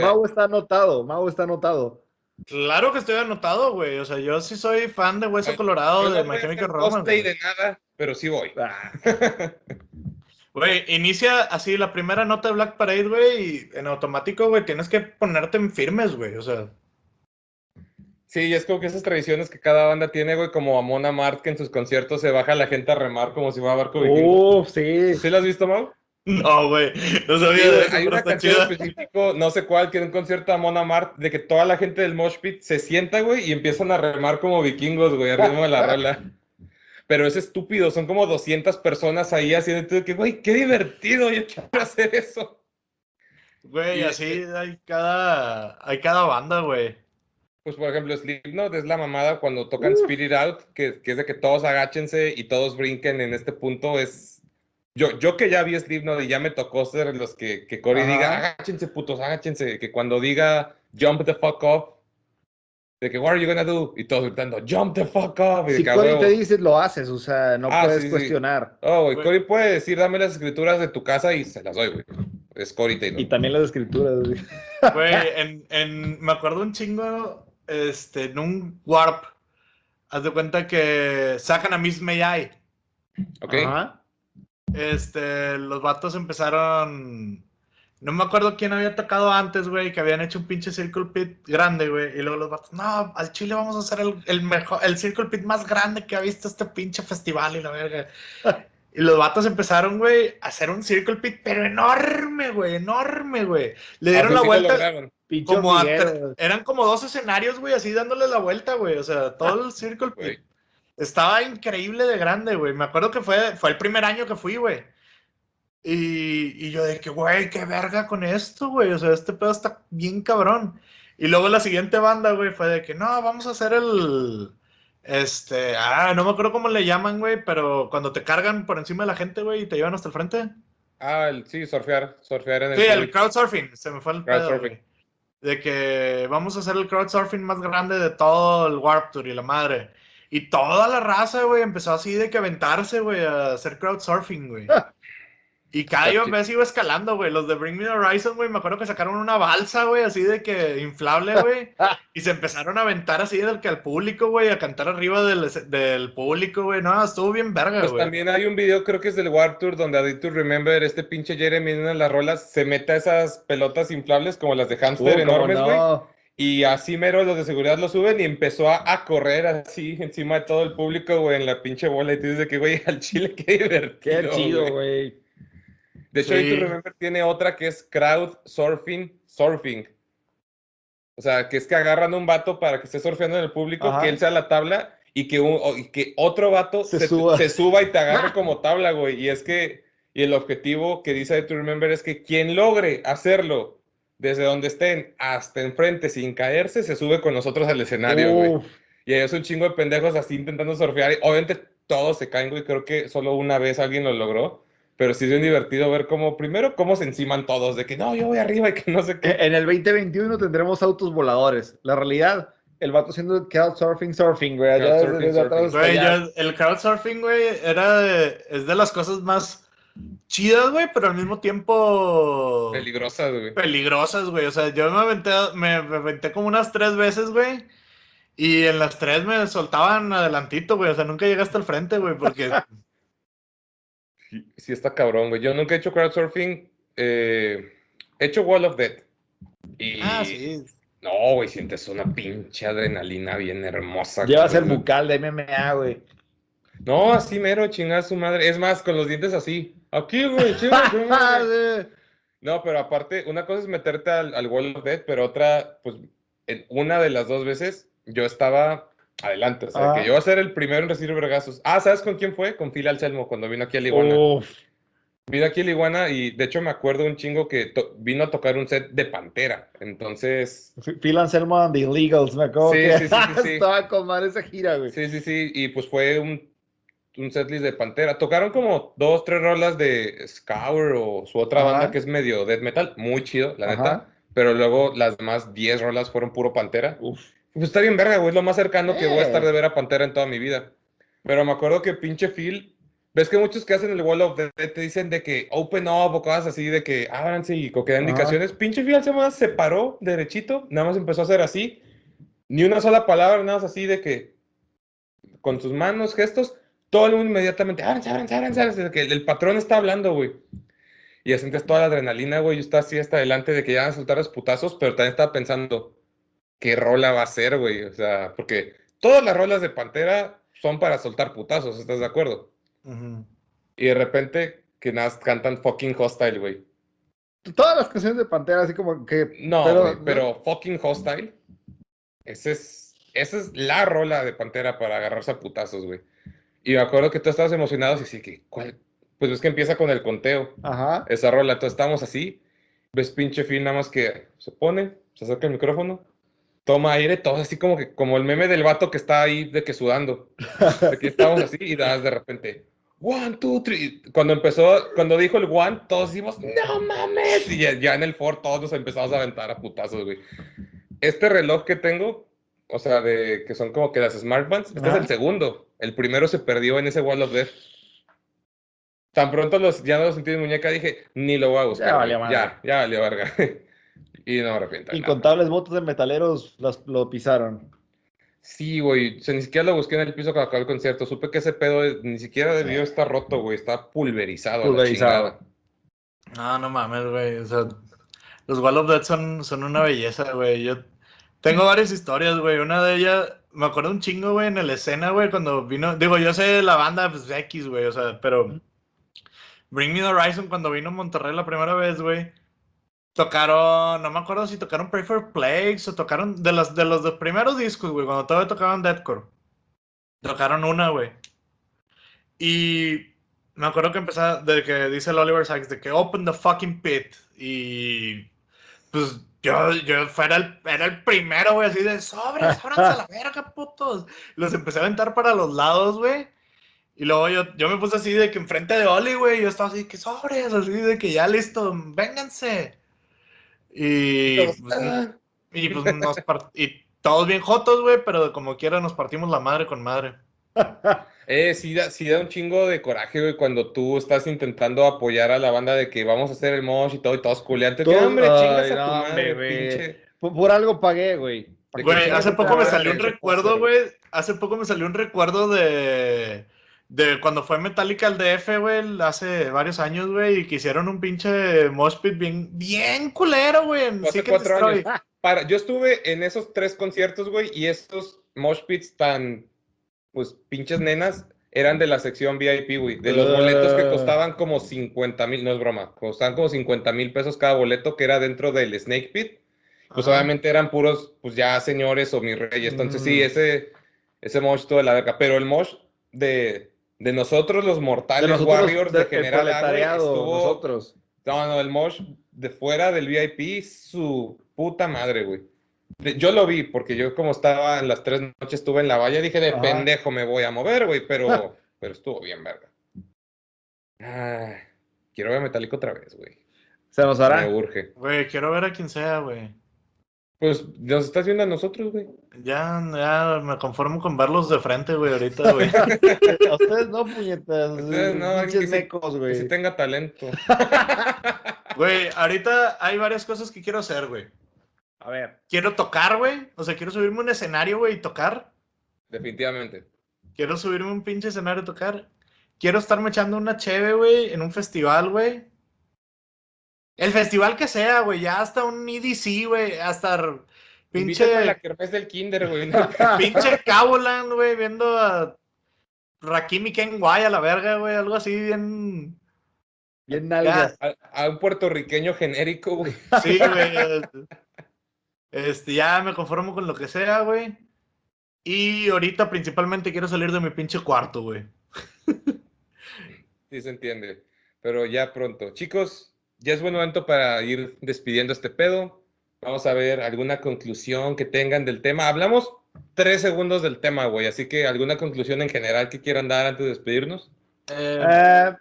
Mau, está anotado, Mau está anotado. Claro que estoy anotado, güey. O sea, yo sí soy fan de Hueso Ay, Colorado de no My Chemical Romance. güey. de nada, pero sí voy. Ah, Güey, inicia así la primera nota de Black Parade, güey, y en automático, güey, tienes que ponerte en firmes, güey. O sea, Sí, es como que esas tradiciones que cada banda tiene, güey, como Amon Amart, que en sus conciertos se baja la gente a remar como si fuera barco vikingo. Uf, sí. ¿Sí lo has visto, Mau? no, güey. No sabía Sí, de güey, eso, hay una canción chida. específico, no sé cuál, que en un concierto de Amon Amart, de que toda la gente del Mosh Pit se sienta, güey, y empiezan a remar como vikingos, güey, al ritmo de la rola. Pero es estúpido, son como 200 personas ahí haciendo que, güey, qué divertido, yo quiero hacer eso. Güey, Y- así hay cada, hay cada banda, güey. Pues, por ejemplo, Slipknot es la mamada cuando tocan Spirit Out, que, que es de que todos agáchense y todos brinquen en este punto, es... Yo, yo que ya vi Slipknot y ya me tocó ser los que, que Cory Ajá. diga, agáchense, putos, agáchense, que cuando diga, jump the fuck up, de que, what are you gonna do? Y todos gritando, jump the fuck up, y de Si que, "A Cory huevo". te dice, lo haces, o sea, no Ah, puedes sí, sí. cuestionar. Oh, güey, Güey. Cory puede decir, dame las escrituras de tu casa y se las doy, güey. Es Cory Taylor. Y también las escrituras. güey. Güey, en, en, me acuerdo un chingo, este, en un Warp, haz de cuenta que sacan a Miss May I. ¿Ok? Ajá. Este, los vatos empezaron. No me acuerdo quién había tocado antes, güey, que habían hecho un pinche Circle Pit grande, güey. Y luego los vatos, no, al Chile vamos a hacer el, el mejor, el Circle Pit más grande que ha visto este pinche festival y la verga. Y los vatos empezaron, güey, a hacer un Circle Pit, pero enorme, güey, enorme, güey. Le dieron la sí vuelta. Como a eran como dos escenarios, güey, así dándole la vuelta, güey. O sea, todo el Circle Pit. Estaba increíble de grande, güey. Me acuerdo que fue, fue el primer año que fui, güey. Y, y yo de que, güey, qué verga con esto, güey. O sea, este pedo está bien cabrón. Y luego la siguiente banda, güey, fue de que, no, vamos a hacer el, Este, ah, no me acuerdo cómo le llaman, güey, pero cuando te cargan por encima de la gente, güey, y te llevan hasta el frente. Ah, el- sí, surfear, surfear en el Sí, el crowdsurfing, se me fue el pedo, Crowdsurfing. De que vamos a hacer el crowdsurfing más grande de todo el Warp Tour y la madre. Y toda la raza, güey, empezó así de que aventarse, güey, a hacer crowdsurfing, güey. Y cada Está vez iba escalando, güey. Los de Bring Me the Horizon, güey, me acuerdo que sacaron una balsa, güey, así de que inflable, güey. y se empezaron a aventar así del que al público, güey, a cantar arriba del, del público, güey. No, estuvo bien verga, Pues güey. también hay un video, creo que es del Warp Tour, donde a to Remember, este pinche Jeremy en una de las rolas se mete a esas pelotas inflables como las de Uh, hamster cómo enormes, güey. no. Y así mero los de seguridad lo suben y empezó a, a correr así encima de todo el público, güey, en la pinche bola. Y tú dices que, güey, al chile, qué divertido. Qué chido, güey. De hecho, Sí. Remember tiene otra que es crowd surfing, surfing. O sea, que es que agarran a un vato para que esté surfeando en el público, Ajá. que él sea la tabla y que, un- y que otro vato Se se, suba. se suba y te agarre como tabla, güey. Y es que, y el objetivo que dice to Remember es que quien logre hacerlo desde donde estén hasta enfrente sin caerse, se sube con nosotros al escenario, güey. Y hay un chingo de pendejos así intentando surfear. Obviamente todos se caen, güey. Creo que solo una vez alguien lo logró. Pero sí es bien divertido ver cómo, primero, cómo se enciman todos. De que no, yo voy arriba y que no sé qué. En el 2021 tendremos autos voladores. La realidad, el vato haciendo couchsurfing, surfing, güey. atrás surfing. Güey, yo- el crowdsurfing, güey, era de, es de las cosas más chidas, güey, pero al mismo tiempo Peligrosas, güey. peligrosas, güey. O sea, yo me aventé, me, me aventé como unas tres veces, güey. Y en las tres me soltaban adelantito, güey. O sea, nunca llegué hasta el frente, güey, porque... Sí, está cabrón, güey. Yo nunca he hecho crowdsurfing. eh, he hecho Wall of Death. Y ah, sí. no, güey, sientes una pinche adrenalina bien hermosa. Llevas el bucal de MMA, güey. No, así mero, chingada su madre. Es más, con los dientes así. Aquí, güey, chinga su madre. No, pero aparte, una cosa es meterte al, al Wall of Death, pero otra, pues, en una de las dos veces, yo estaba adelante. O sea, Ah. que yo iba a ser el primero en recibir vergazos. Ah, ¿sabes con quién fue? Con Phil Anselmo, cuando vino aquí a. Uf. Vino aquí a Liguana y, de hecho, me acuerdo un chingo que vino a tocar un set de Pantera. Entonces, Phil Anselmo and the Illegals, me acuerdo Sí, que sí, sí, sí, sí. estaba con madre esa gira, güey. sí, sí, sí. Y, pues, fue un, un setlist de Pantera. Tocaron como dos, tres rolas de Scour o su otra Ajá. banda que es medio death metal. Muy chido, la Ajá. neta. Pero luego las demás 10 rolas fueron puro Pantera. Uf. Pues está bien verga, güey. Es lo más cercano que voy a estar Eh. de ver a Pantera en toda mi vida. Pero me acuerdo que pinche Phil. ¿Ves que muchos que hacen el Wall of Death te dicen de que open up o cosas así de que ábranse y co- que dan Ajá. indicaciones? Pinche Phil se, más se paró derechito, nada más empezó a hacer así. Ni una sola palabra, nada más así de que con sus manos, gestos, todo el mundo inmediatamente, ábranse, ábranse, ábranse, ábranse", de que el, el patrón está hablando, güey. Y ya sientes toda la adrenalina, güey. Yo estaba así hasta adelante de que ya van a soltar los putazos, pero también estaba pensando, ¿qué rola va a ser, güey? O sea, porque todas las rolas de Pantera son para soltar putazos, ¿estás de acuerdo? Ujú. Y de repente que nada cantan fucking hostile, güey. Todas las canciones de Pantera, así como que. No, Pero- güey, pero fucking hostile. Ese es, esa es la rola de Pantera para agarrarse a putazos, güey. Y me acuerdo que tú estabas emocionado y sí que, ¿cuál? Pues es que empieza con el conteo. Ajá. esa rola. Entonces estábamos así, ves pinche Phil nada más que se pone, se acerca el micrófono, toma aire, todo así como que, como el meme del vato que está ahí de que sudando. De que estábamos así y das de repente, one, two, three. Cuando empezó, cuando dijo el one, todos decimos, no mames. Y ya, ya en el Ford todos nos empezamos a aventar a putazos, güey. Este reloj que tengo, o sea, de que son como que las smartbands, este es el segundo. El primero se perdió en ese Wall of Death. Tan pronto los, ya no lo sentí en muñeca, dije, ni lo voy a buscar. Ya valió ya, ya valió verga. y no me arrepiento. de nada. Incontables votos de metaleros las, lo pisaron. Sí, güey. O sea, ni siquiera lo busqué en el piso cuando acabó el concierto. Supe que ese pedo es- ni siquiera debió Sí. estar roto, güey. Está pulverizado. Pulverizado. No, no mames, güey. O sea, los Wall of Death son, son una belleza, güey. Yo tengo varias historias, güey. Una de ellas, me acuerdo un chingo, güey, en la escena, güey, cuando vino. Digo, yo sé la banda, pues X, güey, o sea, pero. Bring Me the Horizon, cuando vino a Monterrey la primera vez, güey. Tocaron, no me acuerdo si tocaron Pray for Plagues o tocaron de los de los dos primeros discos, güey, cuando todavía tocaban Deathcore. Tocaron una, güey. Y me acuerdo que empezaba de que dice el Oliver Sykes de que open the fucking pit y pues yo, yo fuera el, era el primero, güey, así de sobres, ábranse a la verga, putos. Los empecé a aventar para los lados, güey. Y luego yo, yo me puse así de que enfrente de Oli, güey, yo estaba así que sobres, así de que ya listo, vénganse. Y, pues, y pues nos part- y todos bien jotos, güey, pero como quiera nos partimos la madre con madre. Eh, sí da, sí da un chingo de coraje, güey, cuando tú estás intentando apoyar a la banda de que vamos a hacer el mosh y todo, y todos culeantes. ¡Qué hombre, ay, chingas a no, tu madre, pinche! Por, por algo pagué, güey. Güey, hace poco me salió un recuerdo, güey. Hace poco me salió un recuerdo de. De cuando fue Metallica al DF, güey, hace varios años, güey, y que hicieron un pinche mosh pit bien, bien culero, güey. Hace cuatro años. Para, yo estuve en esos tres conciertos, güey, y estos mosh pits tan, pues, pinches nenas, eran de la sección VIP, güey. De los boletos que Ah. costaban como 50 mil, no es broma, costaban como 50 mil pesos cada boleto que era dentro del Snake Pit. Pues Ajá. obviamente eran puros, pues ya señores o mis reyes. Entonces sí, Mm. ese, ese mosh todo de la verga. Pero el mosh de, de nosotros, los mortales De nosotros, Warriors de, de- General estuvo- nosotros. no, no, el mosh de fuera del VIP, su puta madre, güey. De- Yo lo vi, porque yo como estaba en las tres noches, estuve en la valla, dije, de Ajá. pendejo me voy a mover, güey, pero, pero estuvo bien, verga. Ay, quiero ver a Metallica otra vez, güey. Se nos Me hará. urge. Güey, quiero ver a quien sea, güey. Pues nos estás viendo a nosotros, güey. Ya, ya me conformo con verlos de frente, güey, ahorita, güey. A ustedes no, puñetas. Ustedes no, pinches que sí- mecos, Que güey. sí tenga talento. Güey, ahorita hay varias cosas que quiero hacer, güey. A ver. Quiero tocar, güey. O sea, quiero subirme a un escenario, güey, y tocar. Definitivamente. Quiero subirme a un pinche escenario y tocar. Quiero estarme echando una cheve, güey, en un festival, güey. El festival que sea, güey, ya hasta un EDC, güey, hasta a la pinche, kermés del kinder, güey. pinche Caboland, güey, viendo a Rakim y Ken Guay a la verga, güey, algo así bien... Bien nalgas. a, a un puertorriqueño genérico, güey. Sí, güey. Este, ya me conformo con lo que sea, güey. Y ahorita principalmente quiero salir de mi pinche cuarto, güey. Sí se entiende. Pero ya pronto. Chicos, ya es buen momento para ir despidiendo este pedo. Vamos a ver alguna conclusión que tengan del tema. Hablamos tres segundos del tema, güey. Así que alguna conclusión en general que quieran dar antes de despedirnos. Eh, Eh,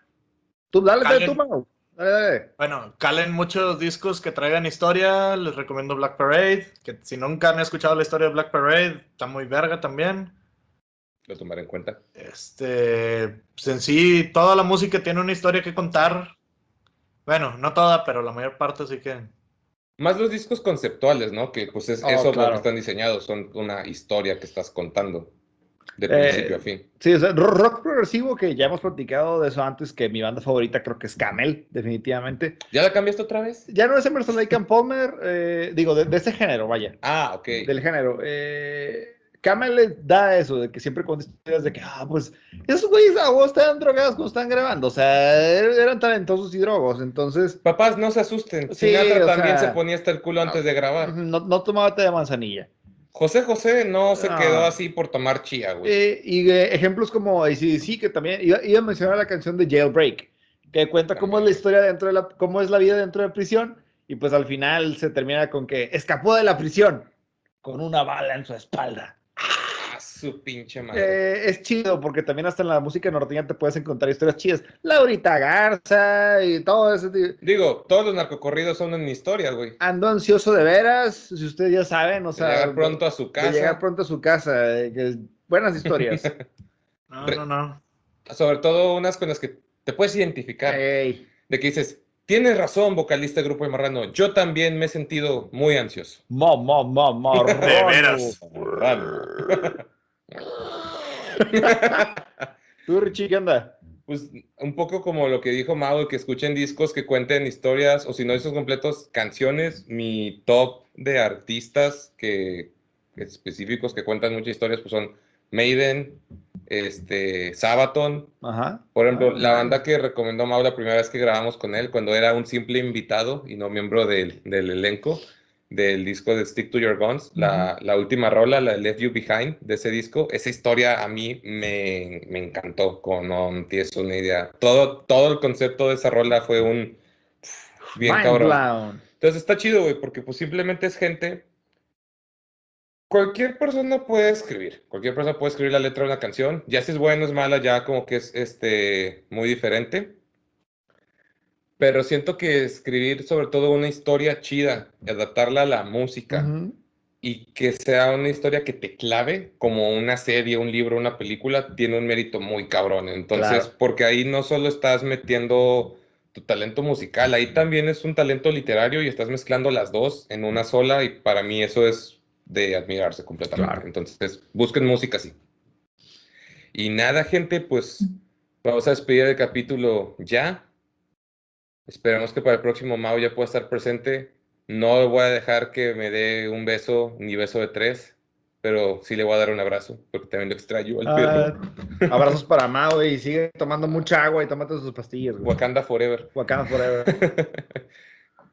tú, dale, dale, Alguien- tú, Mau. Dale, dale. Bueno, calen muchos discos que traigan historia. Les recomiendo Black Parade. Que si nunca han escuchado la historia de Black Parade, está muy verga también. Lo tomaré en cuenta. Este, pues en sí, toda la música tiene una historia que contar. Bueno, no toda, pero la mayor parte, así que. Más los discos conceptuales, ¿no? Que pues es Oh, eso claro. que están diseñados. Son una historia que estás contando. De Eh, principio a fin. Sí, o sea, ro- rock progresivo, que ya hemos platicado de eso antes, que mi banda favorita creo que es Camel, definitivamente. ¿Ya la cambiaste otra vez? Ya no es Emerson Lake and Palmer, eh, digo, de, de ese género, vaya, Ah, ok. del género. Eh, Camel le da eso, de que siempre cuenta historias de que, ah, pues, esos güeyes a vos estaban drogados cuando estaban grabando, o sea, er- eran talentosos y drogos, entonces, Papás, no se asusten. Sí, Sinatra también sea, se ponía hasta el culo antes de grabar. no, no tomaba té de manzanilla. José José no se quedó así por tomar chía, güey. Eh, y eh, ejemplos como ACDC, que también iba, iba a mencionar la canción de Jailbreak, que cuenta cómo es la historia dentro de la, cómo es la vida dentro de prisión, y pues al final se termina con que escapó de la prisión con una bala en su espalda. Su pinche madre. Eh, es chido porque también hasta en la música norteña te puedes encontrar historias chidas. Laurita Garza y todo ese tipo. Digo, todos los narcocorridos son en historia, güey. Ando ansioso de veras, si ustedes ya saben, o De sea, llegar pronto a su de casa. llegar pronto a su casa, eh, que- buenas historias. No, no, no. Sobre todo unas con las que te puedes identificar. Ey, De que dices, tienes razón, vocalista de Grupo de Marrano. Yo también me he sentido muy ansioso. ma, ma, ma, marrano. De veras. Tú, Richie, ¿qué onda? Pues un poco como lo que dijo Mau, que escuchen discos que cuenten historias, o si no discos completos, canciones. Mi top de artistas que específicos que cuentan muchas historias, pues son Maiden, este, Sabaton, Ajá. Por ejemplo, Ah, la banda que recomendó Mau la primera vez que grabamos con él, cuando era un simple invitado y no miembro del, del elenco del disco de Stick to Your Guns, la, la última rola, la Left You Behind de ese disco, esa historia a mí me, me encantó, como no tienes una idea. Todo, todo el concepto de esa rola fue un bien Mind cabrón. blown. Entonces está chido, güey, porque pues simplemente es gente. Cualquier persona puede escribir, cualquier persona puede escribir la letra de una canción, ya si es buena o es mala, ya como que es este, muy diferente. Pero siento que escribir sobre todo una historia chida, y adaptarla a la música y que sea una historia que te clave, como una serie, un libro, una película, tiene un mérito muy cabrón. Entonces, Claro. porque ahí no solo estás metiendo tu talento musical, ahí también es un talento literario y estás mezclando las dos en una sola y para mí eso es de admirarse completamente. Claro. Entonces, busquen música así. Y nada, gente, pues vamos a despedir el capítulo ya. Esperemos que para el próximo Mao ya pueda estar presente. No voy a dejar que me dé un beso ni beso de tres, pero sí le voy a dar un abrazo porque también lo extraño al perro. Ah, abrazos para Mao y sigue tomando mucha agua y tómate sus pastillas. güey. Wakanda Forever. Wakanda forever.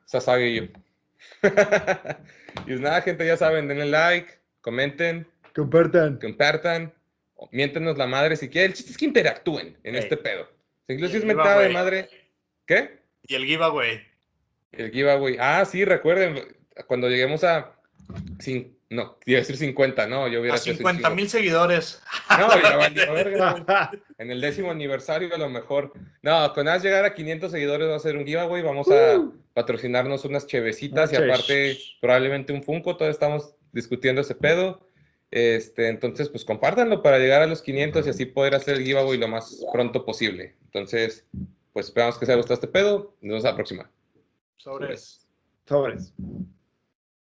Sasage yo. y pues nada, gente, ya saben, denle like, comenten, Compartan. compartan, o miéntenos la madre si quieren. El chiste es que interactúen en este pedo. Si incluso es mentada de madre. ¿Qué? Y el giveaway. El giveaway. Ah, sí, recuerden, cuando lleguemos a. cin- no, iba a decir 50, no, yo hubiera A sido 50 mil seguidores. No, ya valió verga. En el décimo aniversario, a lo mejor. No, con as llegar a 500 seguidores va a ser un giveaway. Vamos a Uh. patrocinarnos unas chevecitas y Unas cheves. aparte, probablemente un Funko. Todavía estamos discutiendo ese pedo. Este, entonces, pues compártanlo para llegar a los 500 y así poder hacer el giveaway lo más pronto posible. Entonces, pues esperamos que les haya gustado este pedo. Nos vemos a la próxima. Sobres. Sobres.